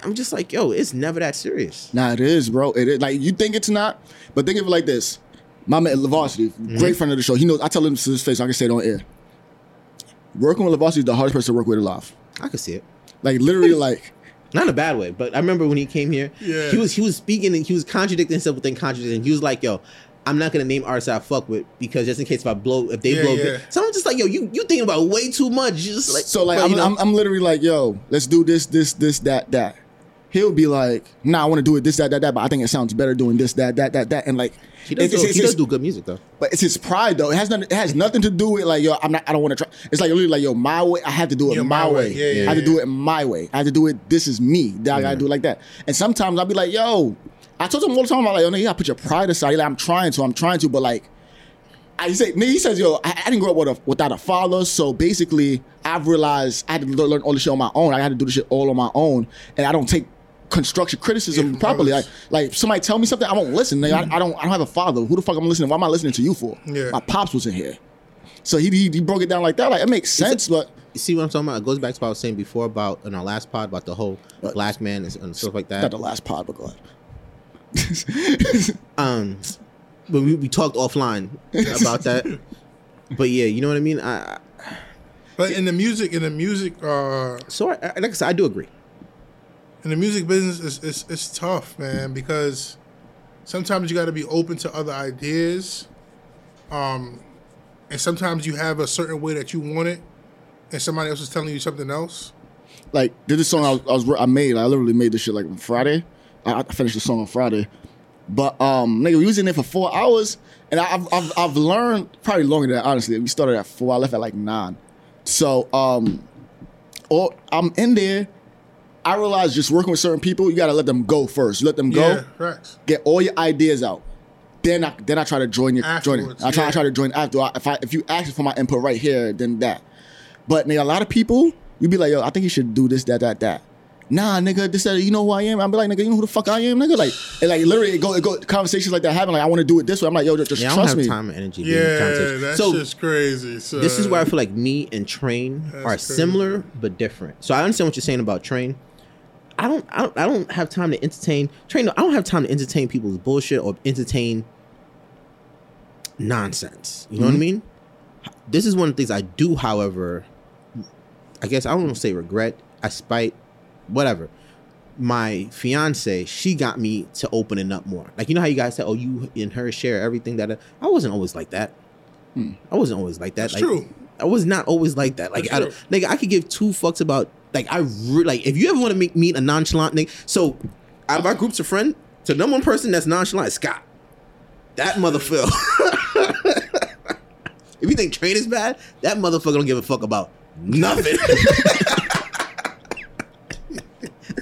I'm just like, yo, it's never that serious.
Nah, it is, bro. It is like you think it's not, but think of it like this. My man Lavarsity,
Mm-hmm.
great friend of the show. He knows. I tell him to his face. I can say it on air. Working with Lavarsity is the hardest person to work with alive.
I could see it.
Like literally, like
not in a bad way, but I remember when he came here,
Yeah.
he was he was speaking and he was contradicting himself within contradicting. He was like, "Yo, I'm not gonna name artists I fuck with because just in case if I blow, if they
Yeah,
blow,
yeah.
so I'm just like, yo, you you thinking about way too much. Just like
so like
but,
I'm, I'm, I'm literally like, yo, let's do this, this, this, that, that. He'll be like, nah, I want to do it this, that, that, that, but I think it sounds better doing this, that, that, that, that, and like,
he does,
it's,
do,
it's-
he
it's-
does do good music though.
but it's his pride though. It has nothing. It has nothing to do with like, yo, I'm not. I don't want to try. It's like literally like, yo, my way. I have to do it
Yeah,
my,
my
way.
way. Yeah, yeah,
I have to do it my way. I have to do it. This is me. I gotta do it like that. And sometimes I'll be like, yo, I told him all the time. I'm like, yo, nigga, you gotta put your pride aside. Like, I'm trying to. I'm trying to, but like. I say, nigga, he says, yo, I, I didn't grow up with a, without a father, so basically, I've realized I had to learn all the shit on my own. I had to do the shit all on my own, and I don't take construction criticism
Yeah,
properly. Like, like somebody tell me something, I won't listen. Nigga. I, I don't, I don't have a father. Who the fuck I'm I listening? Why am I listening to you for?
Yeah.
My pops was in here, so he, he he broke it down like that. Like it makes sense, but
You see what I'm talking about? It goes back to what I was saying before about in our last pod about the whole
What?
black man and, and stuff like that.
not the last pod, but go ahead.
Um, but we, we talked offline about that, but yeah, you know what I mean. I, I-
But in the music, in the music, uh,
so I- like I said, I do agree.
In the music business, it's, it's, it's tough, man, because sometimes you got to be open to other ideas. Um, and sometimes you have a certain way that you want it, and somebody else is telling you something else.
like did this song I was, I was I made. I literally made this shit like on Friday. I, I finished the song on Friday, but um, nigga, we was in there for four hours, and I've I've, I've learned probably longer than that. Honestly, we started at four. I left at like nine. So um, or I'm in there. I realize just working with certain people, you gotta let them go first. You let them go,
Yeah, facts.
get all your ideas out. Then I then I try to join your join it.
Afterwards,
I try I try to join after. If I if you ask for my input right here, then that. But nigga, a lot of people, you be like, yo, I think you should do this, that, that, that. Nah, nigga, this, that, you know who I am? I'm be like, nigga, you know who the fuck I am, nigga? Like, and like literally, it go, it go conversations like that happen. Like, I want to do it this way. I'm like, yo, just, just
Yeah, I don't
trust
have
me.
time and energy. to be in
Yeah, that's
so
just crazy. So,
this is where I feel like me and Train
That's
are
crazy.
similar but different. So I understand what you're saying about Train. I don't, I don't, I don't have time to entertain Train. I don't have time to entertain people's bullshit or entertain nonsense. You know what I mm-hmm. mean? This is one of the things I do. However, I guess I don't want to say regret. I spite, whatever. My fiance, she got me to opening up more. Like you know how you guys say, "Oh, you and her share everything." That I wasn't always like that. Hmm. I wasn't always like that.
That's
like,
true.
I was not always like that. Like
That's
I don't,
true.
nigga, I could give two fucks about like I re- like if you ever want to make meet a nonchalant nigga. So out of our groups of friends, the number one person that's nonchalant is Scott. That motherfucker. if you think train is bad, that motherfucker don't give a fuck about nothing.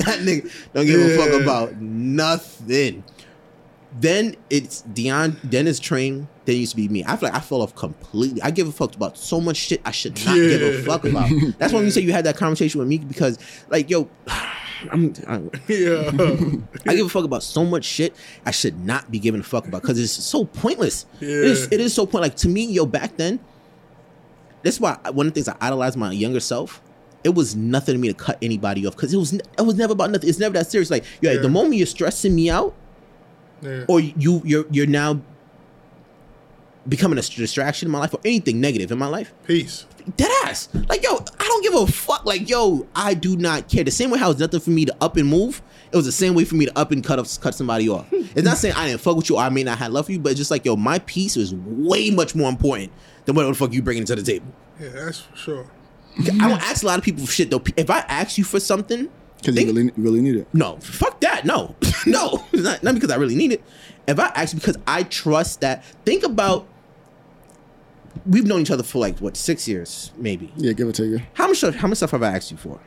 that nigga don't give a fuck about nothing. Then it's Dion, then it's Train, it used to be me. I feel like I fell off completely. I give a fuck about so much shit I should not give a fuck about. That's why when you say you had that conversation with me because, like, yo, I'm, I'm
Yeah.
I give a fuck about so much shit I should not be giving a fuck about because it's so pointless.
Yeah.
is it is so point like to me, yo, back then, that's why one of the things I idolized my younger self. It was nothing to me to cut anybody off because it was it was never about nothing. It's never that serious. Like, yo,
Yeah.
the moment you're stressing me out,
yeah.
or you you're you're now becoming a distraction in my life or anything negative in my life,
Peace.
dead ass. Like, yo, I don't give a fuck. Like, yo, I do not care. The same way how it's nothing for me to up and move, it was the same way for me to up and cut off, cut somebody off. It's not saying I didn't fuck with you or I may not have love for you, but it's just like, yo, my peace is way much more important than what the fuck you bringing to the table.
Yeah, that's for sure.
I don't ask a lot of people for shit though. If I ask you for something,
Because you really, really need it.
no, fuck No, no, not, not because I really need it. If I ask because I trust that, think about we've known each other for like what six years, maybe.
Yeah, give it to you.
How much stuff? How much stuff have I asked you for?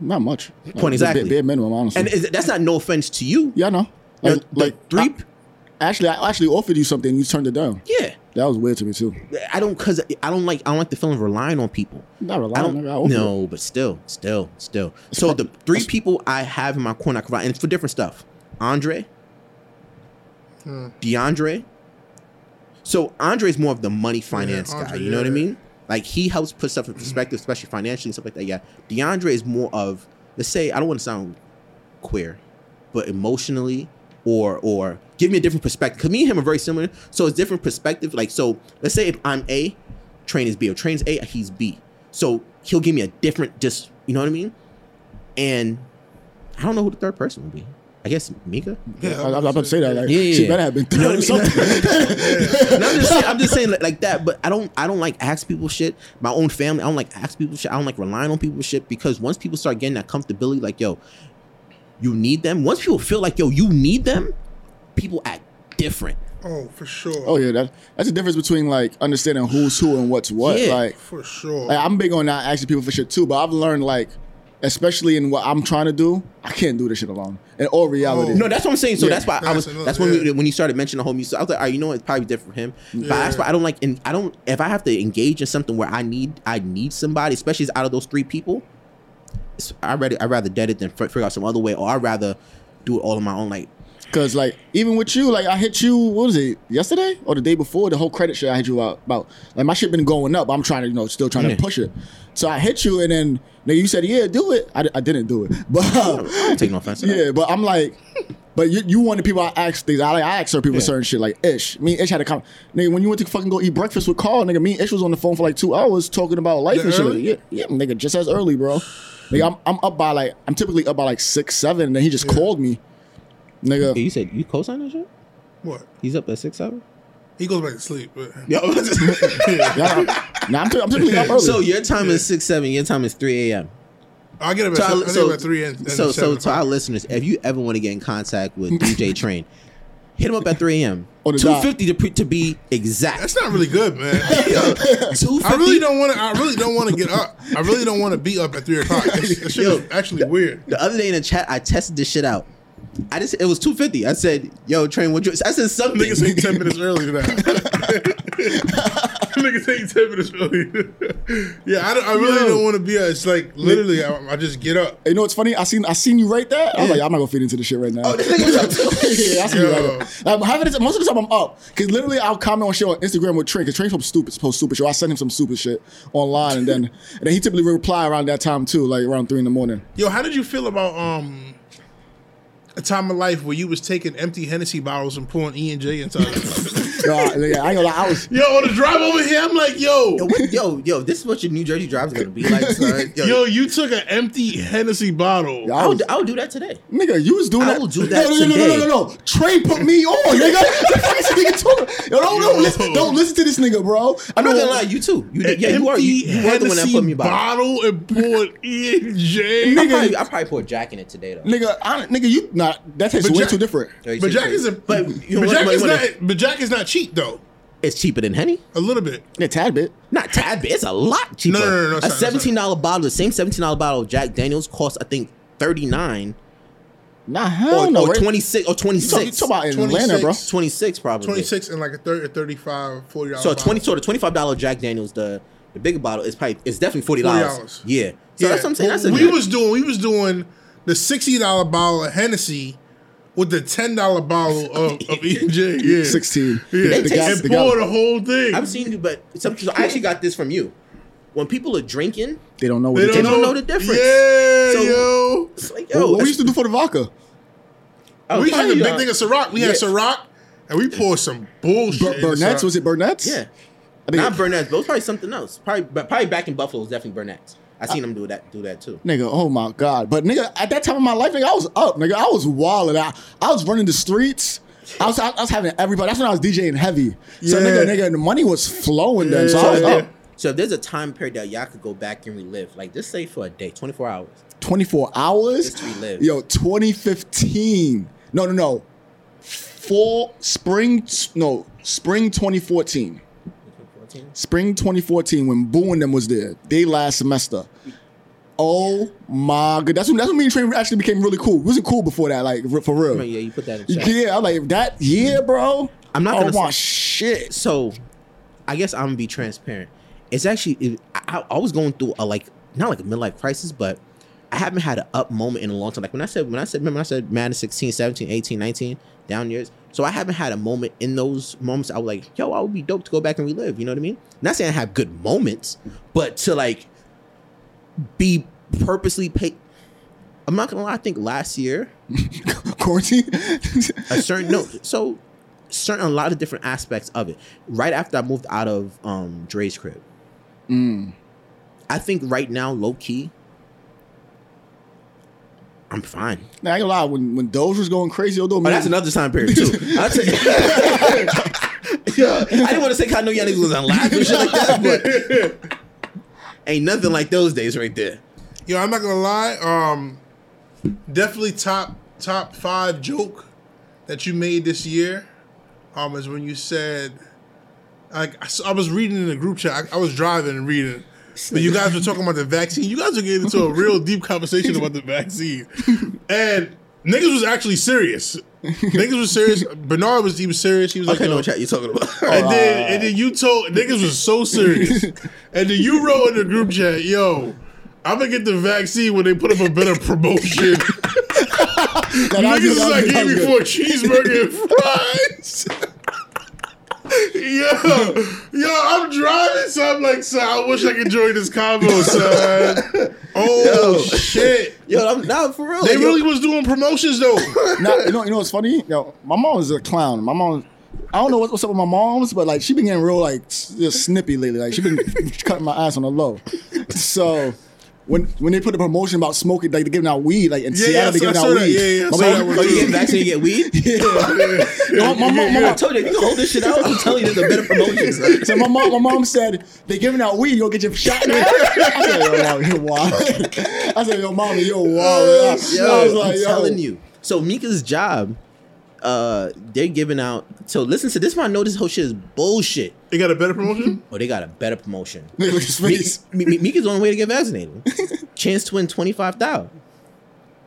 Not much.
Point exactly.
Bare, bare minimum, honestly.
And is, that's not no offense to you.
yeah,
no.
Like,
the
like
three.
I, actually, I actually offered you something, and you turned it down.
yeah,
That was weird to me too.
I don't because I don't like I don't like the feeling of relying on people.
Not
I
relying.
don't
nigga, I offered
no, but still, still, still. So the three people I have in my corner, I can rely- and it's for different stuff. Andre, hmm. DeAndre. So Andre's more of the money finance guy.
Andre,
You know what I mean? Like he helps put stuff in perspective, especially financially and stuff like that. Yeah, DeAndre is more of let's say I don't want to sound queer, but emotionally or or give me a different perspective. Cause me and him are very similar, so it's different perspective. Like so, let's say if I'm A, Train is B, or Train's A, he's B. So he'll give me a different, just you know what I mean. And I don't know who the third person would be. I guess Mika.
I, I was about to say that. Like,
Yeah, yeah,
she better have been
You know what
or
I mean?
something.
No, I'm just saying, I'm just saying like, like that, but I don't I don't like ask people shit. My own family, I don't like ask people shit. I don't like relying on people shit because once people start getting that comfortability, like yo, you need them. Once people feel like yo, you need them, people act different.
Oh, for sure.
oh yeah, that, that's the difference between like understanding who's who and what's what.
Yeah.
Like,
for sure.
like, I'm big on not asking people for shit too, but I've learned like, especially in what I'm trying to do, I can't do this shit alone. In all oh. reality,
Oh.
No, that's what I'm saying. So
Yeah.
that's why I
That's
was.
another-
That's when we, when you started mentioning the whole music. I was like, all right, you know, what, it's probably different for him. But that's why I don't like. And I don't. If I have to engage in something where I need, I need somebody, especially out of those three people. I rather I rather dead it than fi- figure out some other way, or I rather do it all on my own. Like
Cause like even with you, like I hit you, what was it, yesterday or the day before? The whole credit shit I hit you out about. Like my shit been going up. I'm trying to, you know, still trying
Yeah.
to push it. So I hit you, and then nigga, you said, yeah, do it. I, I didn't do it, but
I don't take no offense. To that.
yeah, but I'm like, but you, you one of the people I ask things. I like I ask certain people
Yeah.
certain shit like Ish. Me and Ish had a comment. Nigga, when you went to fucking go eat breakfast with Carl, nigga, me and Ish was on the phone for like two hours talking about life
That
and shit.
early?
Yeah, yeah, nigga, just as early, bro. Nigga, I'm, I'm up by like I'm typically up by like six, seven, and then he just called me. Nigga.
Yeah, you said you co-signed that shit.
what?
He's up at six seven.
He goes back to sleep. But
Yo,
Yeah, nah, I'm, t- I'm typically up early.
so your time is six seven. Your time is three a.m.
I get up at,
So,
seven,
I-
I get
so,
at three and, and
so, so
seven
to our listeners, if you ever want to get in contact with DJ Train, hit him up at three a.m.
On the
Two fifty to pre- to be exact.
That's not really good, man.
Two
I really don't want to. I really don't want to get up. I really don't want to be up at three o'clock. That that shit
Yo,
actually weird.
The other day in the chat, I tested this shit out. I just it was two fifty. I said, "Yo, Train, what you?" I said something.
Niggas ain't ten minutes early to that. Niggas ain't ten minutes early. yeah, I, don't, I really
Yo.
don't want to be. A, it's like literally, I, I just get up.
you know what's funny? I seen I seen you right there. I was like, I'm not gonna feed into this shit right now.
Oh, this nigga was up too.
yeah, I see you right
Yo.
there. Half of most of the time I'm up because literally I'll comment on shit on Instagram with Train because Trey's some stupid, post stupid shit. I send him some stupid shit online and then and then he typically reply around that time too, like around three in the morning.
Yo, how did you feel about um a time of life where you was taking empty Hennessy bottles and pouring E and J inside? Them?
Yo, I, yeah, I ain't gonna lie, I was
yo, on the drive over here, I'm like, yo,
Yo, what, yo, yo, this is what your New Jersey drive is gonna be like, son. Yo,
yo, you took an empty Hennessy bottle.
Yo,
I would, I would do that today.
Nigga, you was doing
I
that.
will do that
no, no, no, no, no, no, no. Trey put me on, nigga. the fuck is this nigga talking? Yo, don't, don't, listen, don't listen to this nigga, bro. I
I'm
know.
not gonna lie, you too. You did, yeah, you are. You, you were the one that put me by.
bottle and poured E and J.
I
Nigga.
probably, I probably put Jack in it today though.
Nigga, I, nigga, you nah, that tastes way
Jack-
too different.
But Jack
Jack.
is a
But you know
but? Jack is not but Jack is not cheap though.
It's cheaper than Henny.
A little bit.
A tad bit.
Not tad bit. It's a lot cheaper.
No, no, no, no,
A
sorry, sorry.
seventeen dollar bottle, the same seventeen dollar bottle of Jack Daniels costs I think thirty nine
Nah, hell
or,
no.
or twenty six or twenty six.
You talk, you
six.
talk about in Atlanta, bro.
26.
Probably.
Twenty six and like a 30 35 40 dollars.
So a twenty so the twenty five dollar Jack Daniels, the the bigger bottle is probably it's definitely forty dollars.
$40.
Yeah. So that's what I'm saying. That's a
we
good-
was doing we was doing the sixty dollar bottle of Hennessy with the ten dollar bottle of, of E and J. Yeah,
16.
Yeah,
They
and
taste-
the
pour
gallon.
the whole thing.
I've seen you, but some, so I actually got this from you. When people are drinking,
They don't know what
they
it
don't
tastes
know the difference.
Yeah,
So-
yo.
it's like,
What,
yo,
what we used to do for the vodka?
I was
we had the big thing of Ciroc. We had
Yeah.
Ciroc, and we poured some bullshit.
Bur-
in
Burnett's? Was it Burnett's?
Yeah.
I think
Not
it-
Burnett's, but it was probably something else. Probably, but probably back in Buffalo, it was definitely Burnett's. I seen them do that, do that too.
Nigga, oh my god! But nigga, at that time of my life, nigga, I was up, nigga. I was wilding. I, I was running the streets. I was, I was having everybody. That's when I was DJing heavy. So
Yeah.
nigga, nigga, the money was flowing then. So I was up.
So if there's a time period that y'all could go back and relive, like just say for a day, 24 hours.
24 hours.
Just relive.
Yo, 2015. No, no, no. Fall, spring, no, spring 2014.
2014.
Spring 2014 when Boo and them was there. They last semester. Oh my god, that's when that's when me and Train actually became really cool. It wasn't cool before that, like for real.
Yeah, you put that in.
Yeah, I'm like that year, bro.
I'm not
want
say-
shit.
So, I guess I'm gonna be transparent. It's actually it, I, I was going through a like not like a midlife crisis, but I haven't had an up moment in a long time. Like when I said when I said remember when I said Madden 16, 17, 18, 19 down years. So I haven't had a moment in those moments. I was like, yo, I would be dope to go back and relive. You know what I mean? Not saying I have good moments, but to like be purposely pay. I'm not gonna lie. I think last year
Quarantine.
a certain no so certain a lot of different aspects of it right after i moved out of um dre's crib Mm. i think right now low key i'm fine
Nah, I ain't gonna lie, when when Doge was going crazy, although
oh that's another time period too I'll tell Yeah, i didn't want to say 'cause i know y'all niggas was on live and shit like that but ain't nothing like those days right there
Yo, I'm not gonna lie. Um, definitely top top five joke that you made this year. Um, is when you said, like, I was reading in the group chat. I, I was driving and reading, but you guys were talking about the vaccine. You guys were getting into a real deep conversation about the vaccine, and niggas was actually serious. Niggas was serious. Bernard was he was serious. He was like, yo,
know what chat you're talking about
and then and then you told niggas was so serious. and then you wrote in the group chat, yo, I'm gonna get the vaccine when they put up a better promotion. niggas is like give me for a cheeseburger and fries. yo, yo, I'm driving, so I'm like, son, I wish I could join this convo, son. Oh
Yo.
shit.
yo i'm not for real
They
Like, yo,
really was doing promotions though.
Nah, you know, you know what's funny? Yo, my mom is a clown. My mom, I don't know what's up with my mom's, but like she been getting real like just snippy lately. Like she been cutting my ass on the low. So when when they put a promotion about smoking, like they're giving out weed, like in
Yeah,
Seattle
yeah,
they
I
giving out
that.
weed.
Yeah, yeah,
my
that
mom,
oh, you getting vaccinated get weed
yeah. my, my, my, my mom,
told you, if you can hold this shit out, I'm telling you, there's a better promotion.
so my mom, my mom said they're giving out weed. You go get your shot. I said, yo, mom, you wild. I said, yo, mom, you wild. Uh, I was
Yo,
like,
I'm
yo.
telling you. So Mika's job, uh, they're giving out. So listen to this. One, I know this whole shit is bullshit.
They got a better promotion?
Oh, they got a better promotion.
Look at his face.
Mi- Mi- Mika's the only way to get vaccinated. Chance to win twenty five thousand.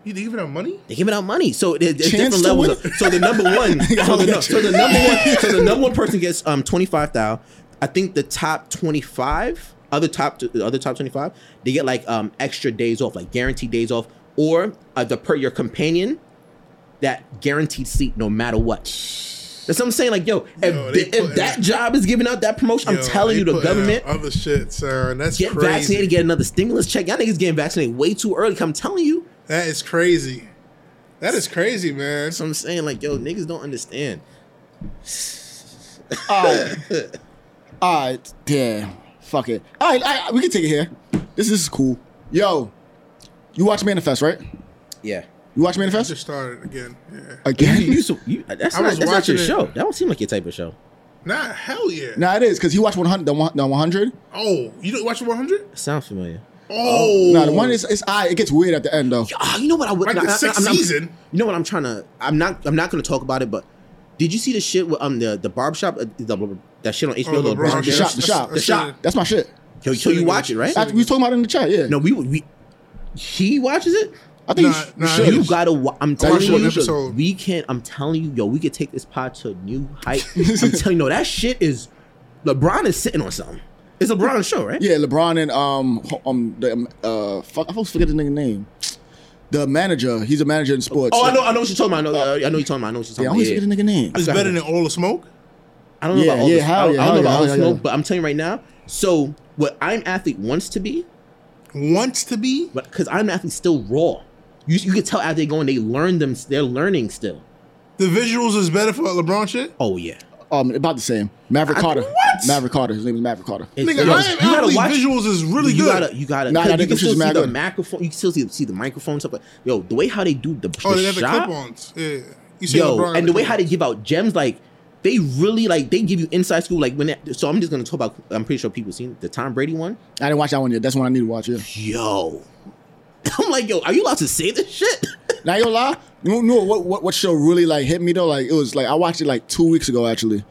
You giving out money?
They giving out money, so there's
Chance
different levels. Of, so the number one, so the, no- so the number one, so the number one person gets um twenty five thousand. I think the top twenty five, other top, the other top twenty five, they get like um extra days off, like guaranteed days off, or uh, the per your companion, that guaranteed seat no matter what. That's what I'm saying. Like, yo, if,
Yo, they
th- if
putting-
that job is giving out that promotion, I'm telling you, the government
other shit, son. That's
get
crazy.
vaccinated, get another stimulus check. Y'all niggas getting vaccinated way too early. I'm telling you.
That is crazy. That is crazy, man.
That's what I'm saying. Like, yo, niggas don't understand.
All right. All right. Damn. Fuck it. All right. all right, we can take it here. This, this is cool. Yo, you watch Manifest, right?
Yeah.
You watch
I
Manifest?
just started again. Yeah.
Again?
you, so- you, that's,
I
not,
was
that's not your
watching it.
show. That don't seem like your type of show.
Nah, hell yeah.
nah, it is, because he watched 100, the, one, the 100.
Oh, you don't watch 100?
Sounds familiar.
Oh,
Nah, the one is, it's, I. it gets weird at the end, though.
Ah, you know what I would
like
I-
the sixth
I'm not-
season.
You know what I'm trying to? I'm not. I'm not going to talk about it. But did you see the shit with um the the barbershop uh, the, that shit on HBO?
Oh,
the
LeBron
LeBron
The shop, the shop.
The shop.
That's my shit.
So, so you watch it, right?
I, we was talking about it in the chat, yeah.
No, we we he watches it.
I think
Nah,
you, sh-
nah,
you should.
You gotta. wa- I'm telling
one
you,
episode.
we can't. I'm telling you, yo, we could take this pod to a new height. I'm telling you, no, that shit is. LeBron is sitting on something. It's LeBron's show, right?
Yeah, LeBron and um um the um, uh fuck I always forget the nigga name. The manager, he's a manager in sports.
Oh, I know. I know what you're talking about. I know. uh, I know you're talking about. I know what you're talking
Yeah, I
talking
always
about.
forget the nigga name.
It's better than all the smoke.
I don't know
Yeah,
about all
yeah,
this.
hell
I don't,
yeah,
I don't know
hell
about all the
hell
smoke,
yeah.
but I'm telling you right now. So what I'm athlete wants to be,
Wants to be.
but because I'm athlete still raw. You you can tell as they going, they learn them. They're learning still.
The visuals is better for LeBron shit.
Oh yeah.
Um, about the same. Maverick
I-
Carter.
what?
Maverick Carter. His name is Maverick Carter.
It's-
Nigga,
yo,
I am athlete visuals is really
you
good.
Gotta, you gotta.
Nah,
'cause
nah,
you can still see
mad
the
good.
microphone. You can still see, see the microphone stuff. But yo, the way how they do the,
Oh,
the
they have the
shot,
clip-ons. Yeah. You
yo,
LeBron
and the way how they give out gems, like they really like they give you inside school. Like when, they, so I'm just gonna talk about. I'm pretty sure people seen the Tom Brady one.
I didn't watch that one yet. That's one I need to watch. Yeah.
Yo, I'm like, yo, are you allowed to say this shit?
Now you lie. You know what, what what show really like hit me though? Like it was like I watched it like two weeks ago actually.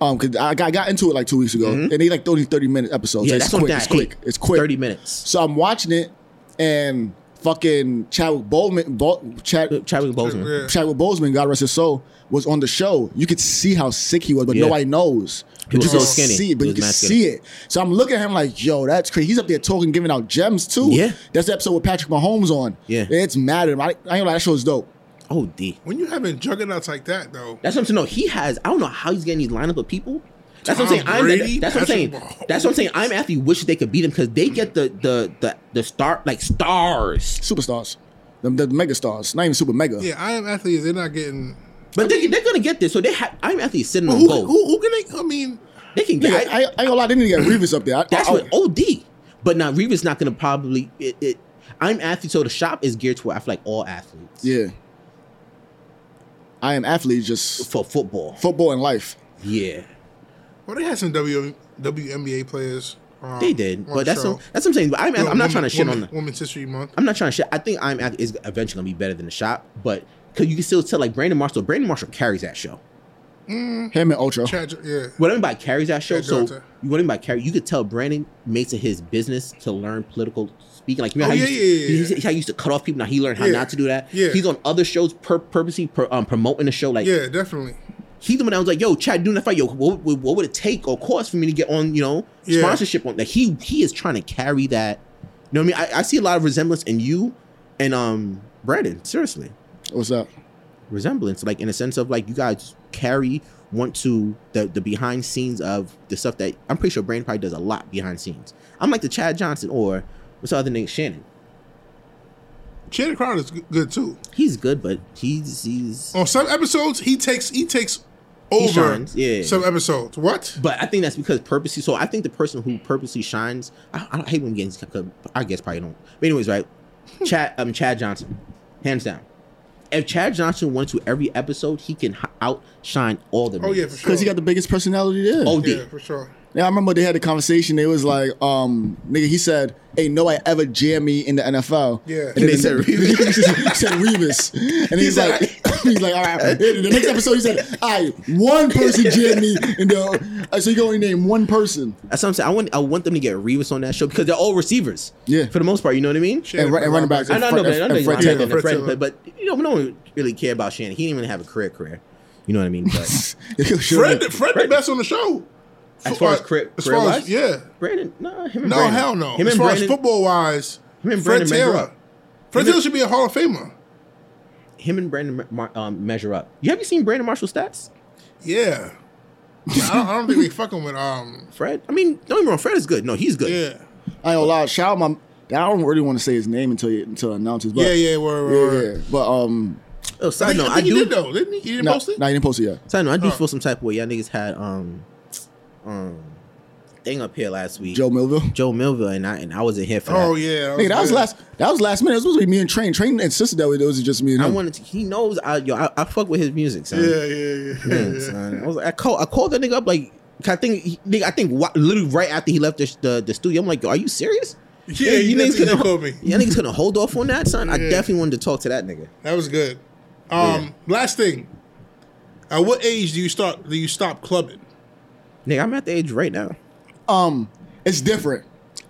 Um, cause I got, I got into it like two weeks ago, and they like only thirty minute episodes.
Mm-hmm. Yeah,
it's
that's one
quick. It's quick. It's quick.
Thirty minutes.
So I'm watching it, and fucking Chadwick Boseman, Bo, Chad, uh,
Chadwick Boseman.
Yeah.
Chadwick Boseman, God rest his soul, was on the show. You could see how sick he was, but
Yeah.
nobody knows.
He was
you
so
could
skinny.
See it, but
He
you
was
can see it. So I'm looking at him like, yo, that's crazy. He's up there talking, giving out gems too.
Yeah.
That's the episode with Patrick Mahomes on.
Yeah.
It's mad at him. I, I ain't gonna lie, that show is dope.
Oh, D.
When you having juggernauts like that, though,
That's something to know. he has. I don't know how he's getting these lineup of people. That's what I'm saying. I'm,
Brady,
that's what I'm saying.
Mahomes.
That's what I'm saying. I'm actually wish they could beat them because they get the the the the star like stars,
Superstars. The, the mega stars. Not even super mega.
yeah, I am athletes. They're not getting.
but they, they're gonna get this. So they have. I'm actually sitting
Who,
on
who,
gold.
who can they? I mean,
They can
Nigga,
get.
I, I, I ain't gonna lie, they need to get Revis up there. I,
that's
I,
what OD. But now Reeves not gonna probably. It, it, I'm athlete, so the shop is geared toward I feel like all athletes.
Yeah. I am athlete, just
For football.
football and life.
Yeah.
Well, they had some w, WNBA players. Um,
They did, but that's
show.
what, that's what I'm saying. But I'm, I'm not
Women-
trying to shit
Women-
on. The,
Women's History Month.
I'm not trying to shit. I think I'm act is eventually gonna be better than the shop, but because you can still tell like Brandon Marshall. Brandon Marshall carries that show.
Him and Ultra.
Chad, yeah.
What I mean by carries that show,
Yeah,
so
Delta.
you what I mean by carry, you could tell Brandon makes it his business to learn political speaking. Like you know
Oh,
how,
yeah,
he,
yeah, yeah,
used,
yeah.
he- how he used to cut off people. Now he learned how
Yeah.
not to do that.
Yeah.
He's on other shows pur- purposely per, um, promoting the show. Like
Yeah, definitely.
He's the one that was like, "Yo, Chad, doing that fight, yo, what, what, what would it take or cost for me to get on, you know,
Yeah.
sponsorship on?" Like he he is trying to carry that. You know what I mean? I, I see a lot of resemblance in you and um Brandon. Seriously,
What's up?
resemblance, like in a sense of like you guys carry want to the the behind scenes of the stuff that I'm pretty sure Brandon probably does a lot behind scenes. I'm like the Chad Johnson or what's the other name, Shannon.
Shannon is good too.
He's good, but he's he's.
On some episodes, he takes he takes over
shines, yeah.
some episodes. What?
But I think that's because purposely. So I think the person who purposely shines. I, I don't hate when games. I guess probably don't. But anyways, right? Chad, um, Chad Johnson, hands down. If Chad Johnson went to every episode, he can outshine all the.
Oh yeah,
niggas.
for sure.
Because he got the biggest personality there.
Oh
yeah, for sure.
Yeah, I remember they had a conversation. It was like, um, nigga, he said, "Hey, no, I ever jam me in the NFL."
Yeah.
and
They said Revis.
he said Revis, and he's
said-
like, he's like, all right. And the next episode, he said, "All right, one person jammed me in the." uh, So you can only name one person.
That's what I'm saying. I want I want them to get Revis on that show because they're all receivers.
Yeah.
For the most part, you know what I mean?
Shannon
And, and running backs.
I know, I know, but I know
and
he's
Fred
not
Taylor.
Taylor,
Fred
Fred, but, but you know, we don't really care about Shannon. He didn't even have a career career. You know what I mean? But
Fred, Fred, the best on the show.
As far as
Uh,
career-
as far as yeah.
Brandon, no, him and Brandon.
No,
Brandon.
hell no.
Him
as
and
far
Brandon,
as football wise,
Him and
Fred
Brandon measure
Taylor. Fred Taylor should be a Hall of Famer.
him and Brandon um, measure up. You have you seen Brandon Marshall stats?
Yeah. I, don't, I don't think they fucking with um.
Fred? I mean, don't get me wrong. Fred is good. No, he's good.
Yeah.
I ain't gonna lie. Shout out my. I don't really want to say his name until he, until it announces. But
Yeah, yeah, word,
yeah,
word, word.
yeah. But um,
Oh,
I
side
think,
note,
I
I,
think he
do.
did though, didn't he? He didn't
no,
post it.
no, he didn't post it yet.
Side note, I do
Oh.
feel some type of way. Y'all niggas had um, um, thing up here last week.
Joe Millville.
Joe Millville, and I and I wasn't here for
Oh
that.
yeah,
Nigga, that was last. That was last minute. It was supposed to be me and Train. Train insisted that it was just me and
I
him.
wanted to. He knows. I yo, I, I fuck with his music, son.
Yeah, yeah, yeah.
Yeah,
yeah.
son. I was like, I called, I called that nigga up like, I think, he, nigga, I think, what, literally right after he left the, the, the studio, I'm like, yo, are you serious?
Yeah, you
niggas
definitely
couldn't,
called me.
yeah, niggas couldn't hold off on that, son. I definitely wanted to talk to that nigga.
That was good. Um, last thing. At what age do you start? Do you stop clubbing?
Nigga, I'm at the age right now.
um, it's different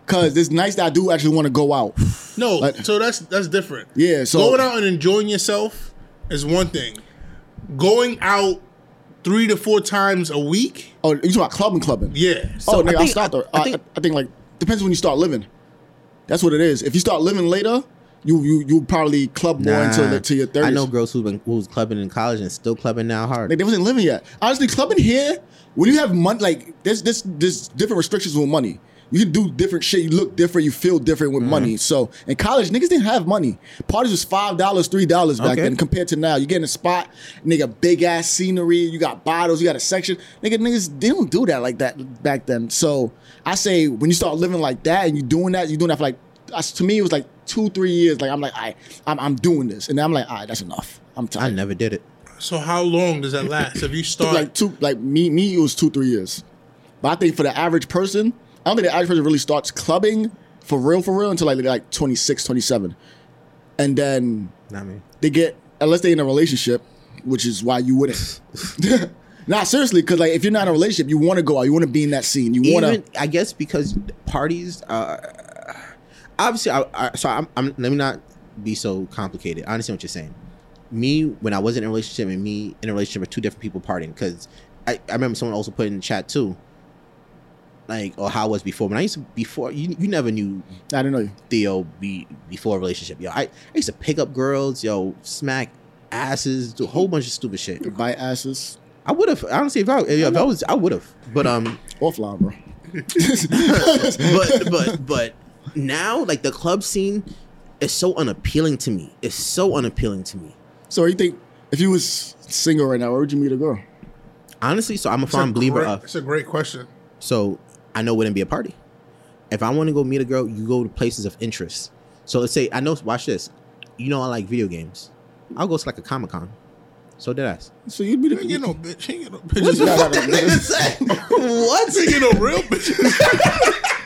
because it's nice that I do actually want to go out.
No,
Like-
so that's that's different.
Yeah, so-
going out and enjoying yourself is one thing. Going out three to four times a week,
Oh, you talking about clubbing, clubbing?
yeah.
So
oh, nigga, I,
think-
stopped. though.
I
I,
think-
I think like depends when you start living. That's what it is. If you start living later, you you you probably club more until
Nah.
until your thirties.
I know girls who've been who's clubbing in college and still clubbing now hard.
Like they wasn't living yet. Honestly, clubbing here, when you have money, like there's this there's different restrictions with money. You can do different shit. You look different. You feel different
Mm-hmm.
with money. So in college, niggas didn't have money. Parties was five dollars, three dollars back
Okay.
then compared to now. You get in a spot, nigga, big ass scenery. You got bottles. You got a section. Nigga, niggas they don't do that like that back then. So I say when you start living like that and you doing that, you doing that for like to me it was like two three years. Like I'm like, I I'm, I'm doing this, and then I'm like, all right, that's enough. I'm tired.
I never did it.
So how long does that last? If you start,
like two like me me it was two three years but i think for the average person i don't think the average person really starts clubbing for real for real until like like 26 27 and then
Not me.
they get unless they're in a relationship which is why you wouldn't Not seriously, because like if you're not in a relationship, you want to go out, you want to be in that scene, you want to.
I guess because parties. Uh, obviously, I, I, so I'm, I'm. Let me not be so complicated. I understand what you're saying. Me when I wasn't in a relationship and me in a relationship with two different people partying because I, I remember someone also put in the chat too. Like or how it was before when I used to before you you never knew
I didn't know you.
Theo be before a relationship. Yo, I, I used to pick up girls, yo, smack asses, do a whole bunch of stupid shit.
Bite asses
I would have i honestly if I if I was I would have. But um
offline, bro.
but but but now like the club scene is so unappealing to me. It's so unappealing to me.
So you think if you was single right now, where would you meet a girl?
Honestly, so I'm a
It's
firm believer
great-
of
It's a great question.
so I know wouldn't be a party. If I want to go meet a girl, you go to places of interest. So let's say I know watch this. You know I like video games. I'll go to like a Comic Con. So did I.
So you'd be
You
the
ain't get no bitch. You ain't get no bitches.
What the
No, no,
fuck that nigga say? What?
You ain't get no real bitches.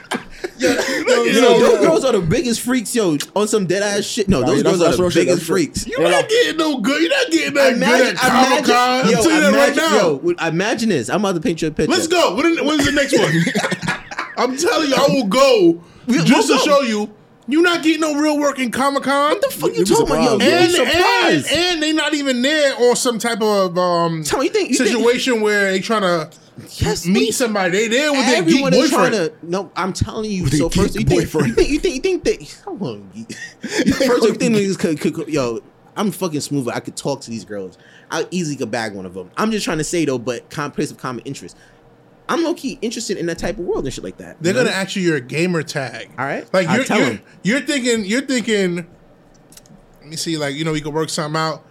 Yo, yo, those girls are the biggest freaks, yo. On some dead ass shit. No,
Nah,
those girls are the
that's shit,
biggest freaks.
You're not getting no good. You're not getting that good at Comic Con. I'm telling you that right
imagine-
now.
Yo, imagine this. I'm about to paint you a picture.
Let's go. When, when's the next one? I'm telling you, I will go
We-
just
we'll
to
go.
show you. You're not getting no real work in Comic Con.
What the fuck you
You'd
talking about? Yo,
surprised,
and,
be
and, and they not even there on some type of um
Tell me, you think you think-
situation where they trying to
Yes,
meet
we-
somebody. They there with their geek
Everyone is trying
boyfriend.
to. No, I'm telling you.
With
So first, you
geek
think,
boyfriend.
you think you think you think that. Hold on, first, you think niggas could, could, could- Yo, I'm fucking smooth. I could talk to these girls. I easily could bag one of them. I'm just trying to say though, but com- place of common interest. I'm low key interested in that type of world and shit like that.
They're
know?
gonna ask you your gamer tag.
All right.
Like
I'll
you're you're, you're thinking you're thinking. Let me see. Like you know, we could work something out.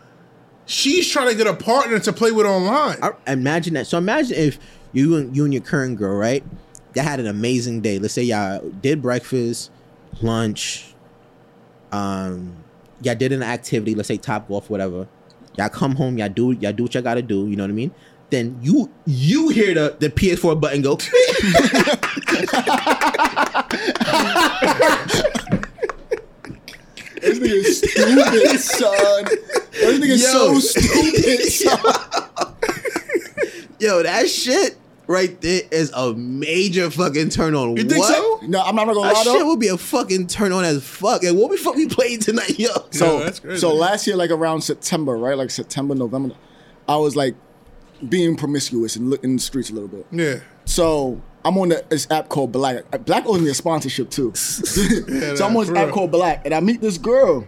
She's trying to get a partner to play with online.
I, imagine that. So imagine if you and you and your current girl, right? That had an amazing day. Let's say y'all did breakfast, lunch, um, y'all did an activity. Let's say Topgolf, whatever. Y'all come home, y'all do y'all do what y'all gotta do. You know what I mean? Then you you hear the the PS4 button go.
This nigga is stupid, son. This nigga is so
Yo.
stupid, son.
Yo, that shit right there is a major fucking turn on.
You think
What?
so?
No, I'm not gonna lie.
That
lie
shit
though.
would be a fucking turn on as fuck. And what we fuck we playing tonight, yo?
So,
Yeah, that's crazy.
so last year, like around September, right? Like September, November, I was like being promiscuous and looking in the streets a little bit.
Yeah.
So I'm on the, this app called BLK. BLK owes me a sponsorship too. so I'm on this app
real.
called BLK, and I meet this girl.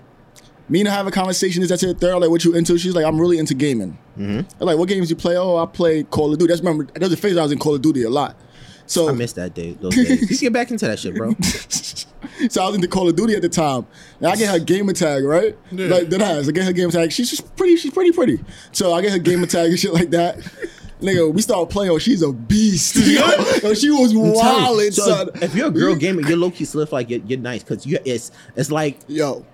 Me and I have a conversation. Is that to the third? Like, what you into? She's like, I'm really into gaming. I'm like, what games you play? Oh, I play Call of Duty. That's remember. Was a phase I was in Call of Duty a lot. So
I missed that day. Those days. You should get back into that shit, bro.
So I was into Call of Duty at the time. And I get her gamer tag, right?
Yeah.
Like that has. I get her gamer tag. She's just pretty, she's pretty pretty. So I get her gamer tag and shit like that. Nigga, we start playing. Oh, she's a beast. Yo, Yo, oh, she was
I'm
wild,
So
son.
if, if you're a girl gamer, you're low key slip like you're, you're nice because you it's it's like
Yo,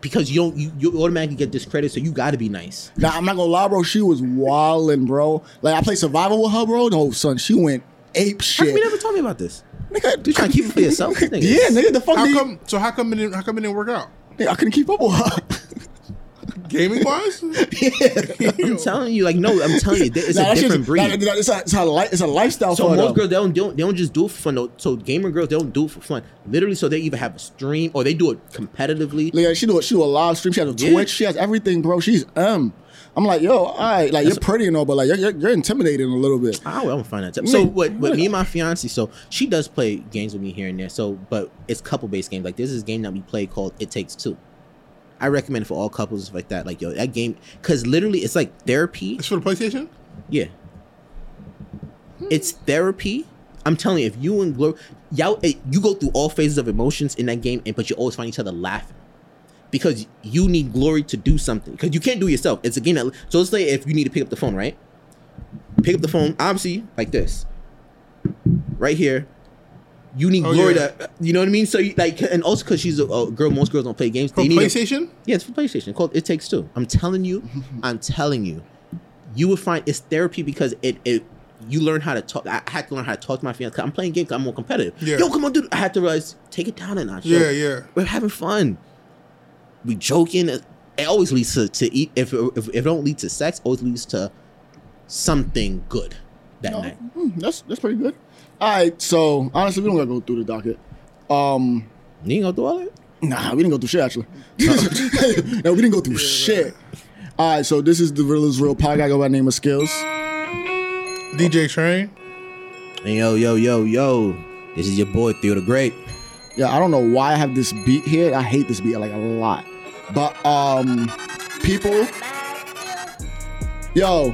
because you don't you, you automatically get discredited, so you got to be nice.
now I'm not gonna lie, bro. She was wildin', bro. Like I played survival with her, bro. No, son, she went ape
How come you never told me about this?
Nigga, Do
You trying to keep it for yourself? Nigga?
yeah, nigga, the fuck
How come? So how come it didn't? How come it didn't work out?
nigga, I couldn't keep up with her.
Gaming wise?
I'm telling you, like no, I'm telling you, it's
Nah,
a different breed.
that- that- it's, a, it's, a, it's a lifestyle
So most
though.
girls they don't, they don't they don't just do it for fun. Though. So gamer girls they don't do it for fun. Literally, so they either have a stream or they do it competitively.
Like, she do it. She do a live stream. She has a
Yeah.
Twitch. She has everything, bro. She's um. I'm like, yo, all right, like you're pretty and all, but like you're, you're, intimidating a little bit.
I don't find that. So what? What me and my fiance. So she does play games with me here and there. So, but it's couple based games. Like this game that we play called It Takes Two. I recommend it for all couples like that. Like yo, that game because literally it's like therapy.
It's for the PlayStation.
Yeah, it's therapy. I'm telling you, if you and Glory, y'all, eh, you go through all phases of emotions in that game, and but you always find each other laughing because you need Glory to do something because you can't do it yourself. It's a game that. So let's say if you need to pick up the phone, right? Pick up the phone, obviously like this, right here. You need
Oh,
Glory
yeah.
to, you know what I mean? So you like, and also because she's a, a girl, most girls don't play games.
For
They need a-
PlayStation?
yeah, it's for PlayStation. Called It Takes Two. I'm telling you, I'm telling you, you would find it's therapy because it it you learn how to talk. I had to learn how to talk to my fiance. I'm playing games. I'm more competitive.
Yeah.
Yo, come on, dude. I had to realize take it down a notch.
Yeah, yeah.
We're having fun. We joking. It always leads to to eat. If if, if it don't lead to sex, it always leads to something good that night.
Hmm, that's that's pretty good. All right, so honestly, we don't gotta go through the docket. Um,
You ain't gonna do all that?
nah, we didn't go through shit actually. no, we didn't go through shit. All right, so this is the Real is Real podcast. I go by the name of Skills.
DJ Train.
And yo, yo, yo, yo. This is your boy Theo the Great.
Yeah, I don't know why I have this beat here. I hate this beat like a lot. But um people Yo,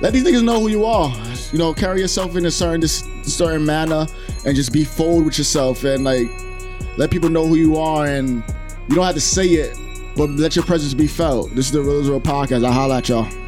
let these niggas know who you are. You know, carry yourself in a certain certain manner and just be forward with yourself and like let people know who you are and you don't have to say it, but let your presence be felt. This is the Real Real podcast. I holla at y'all.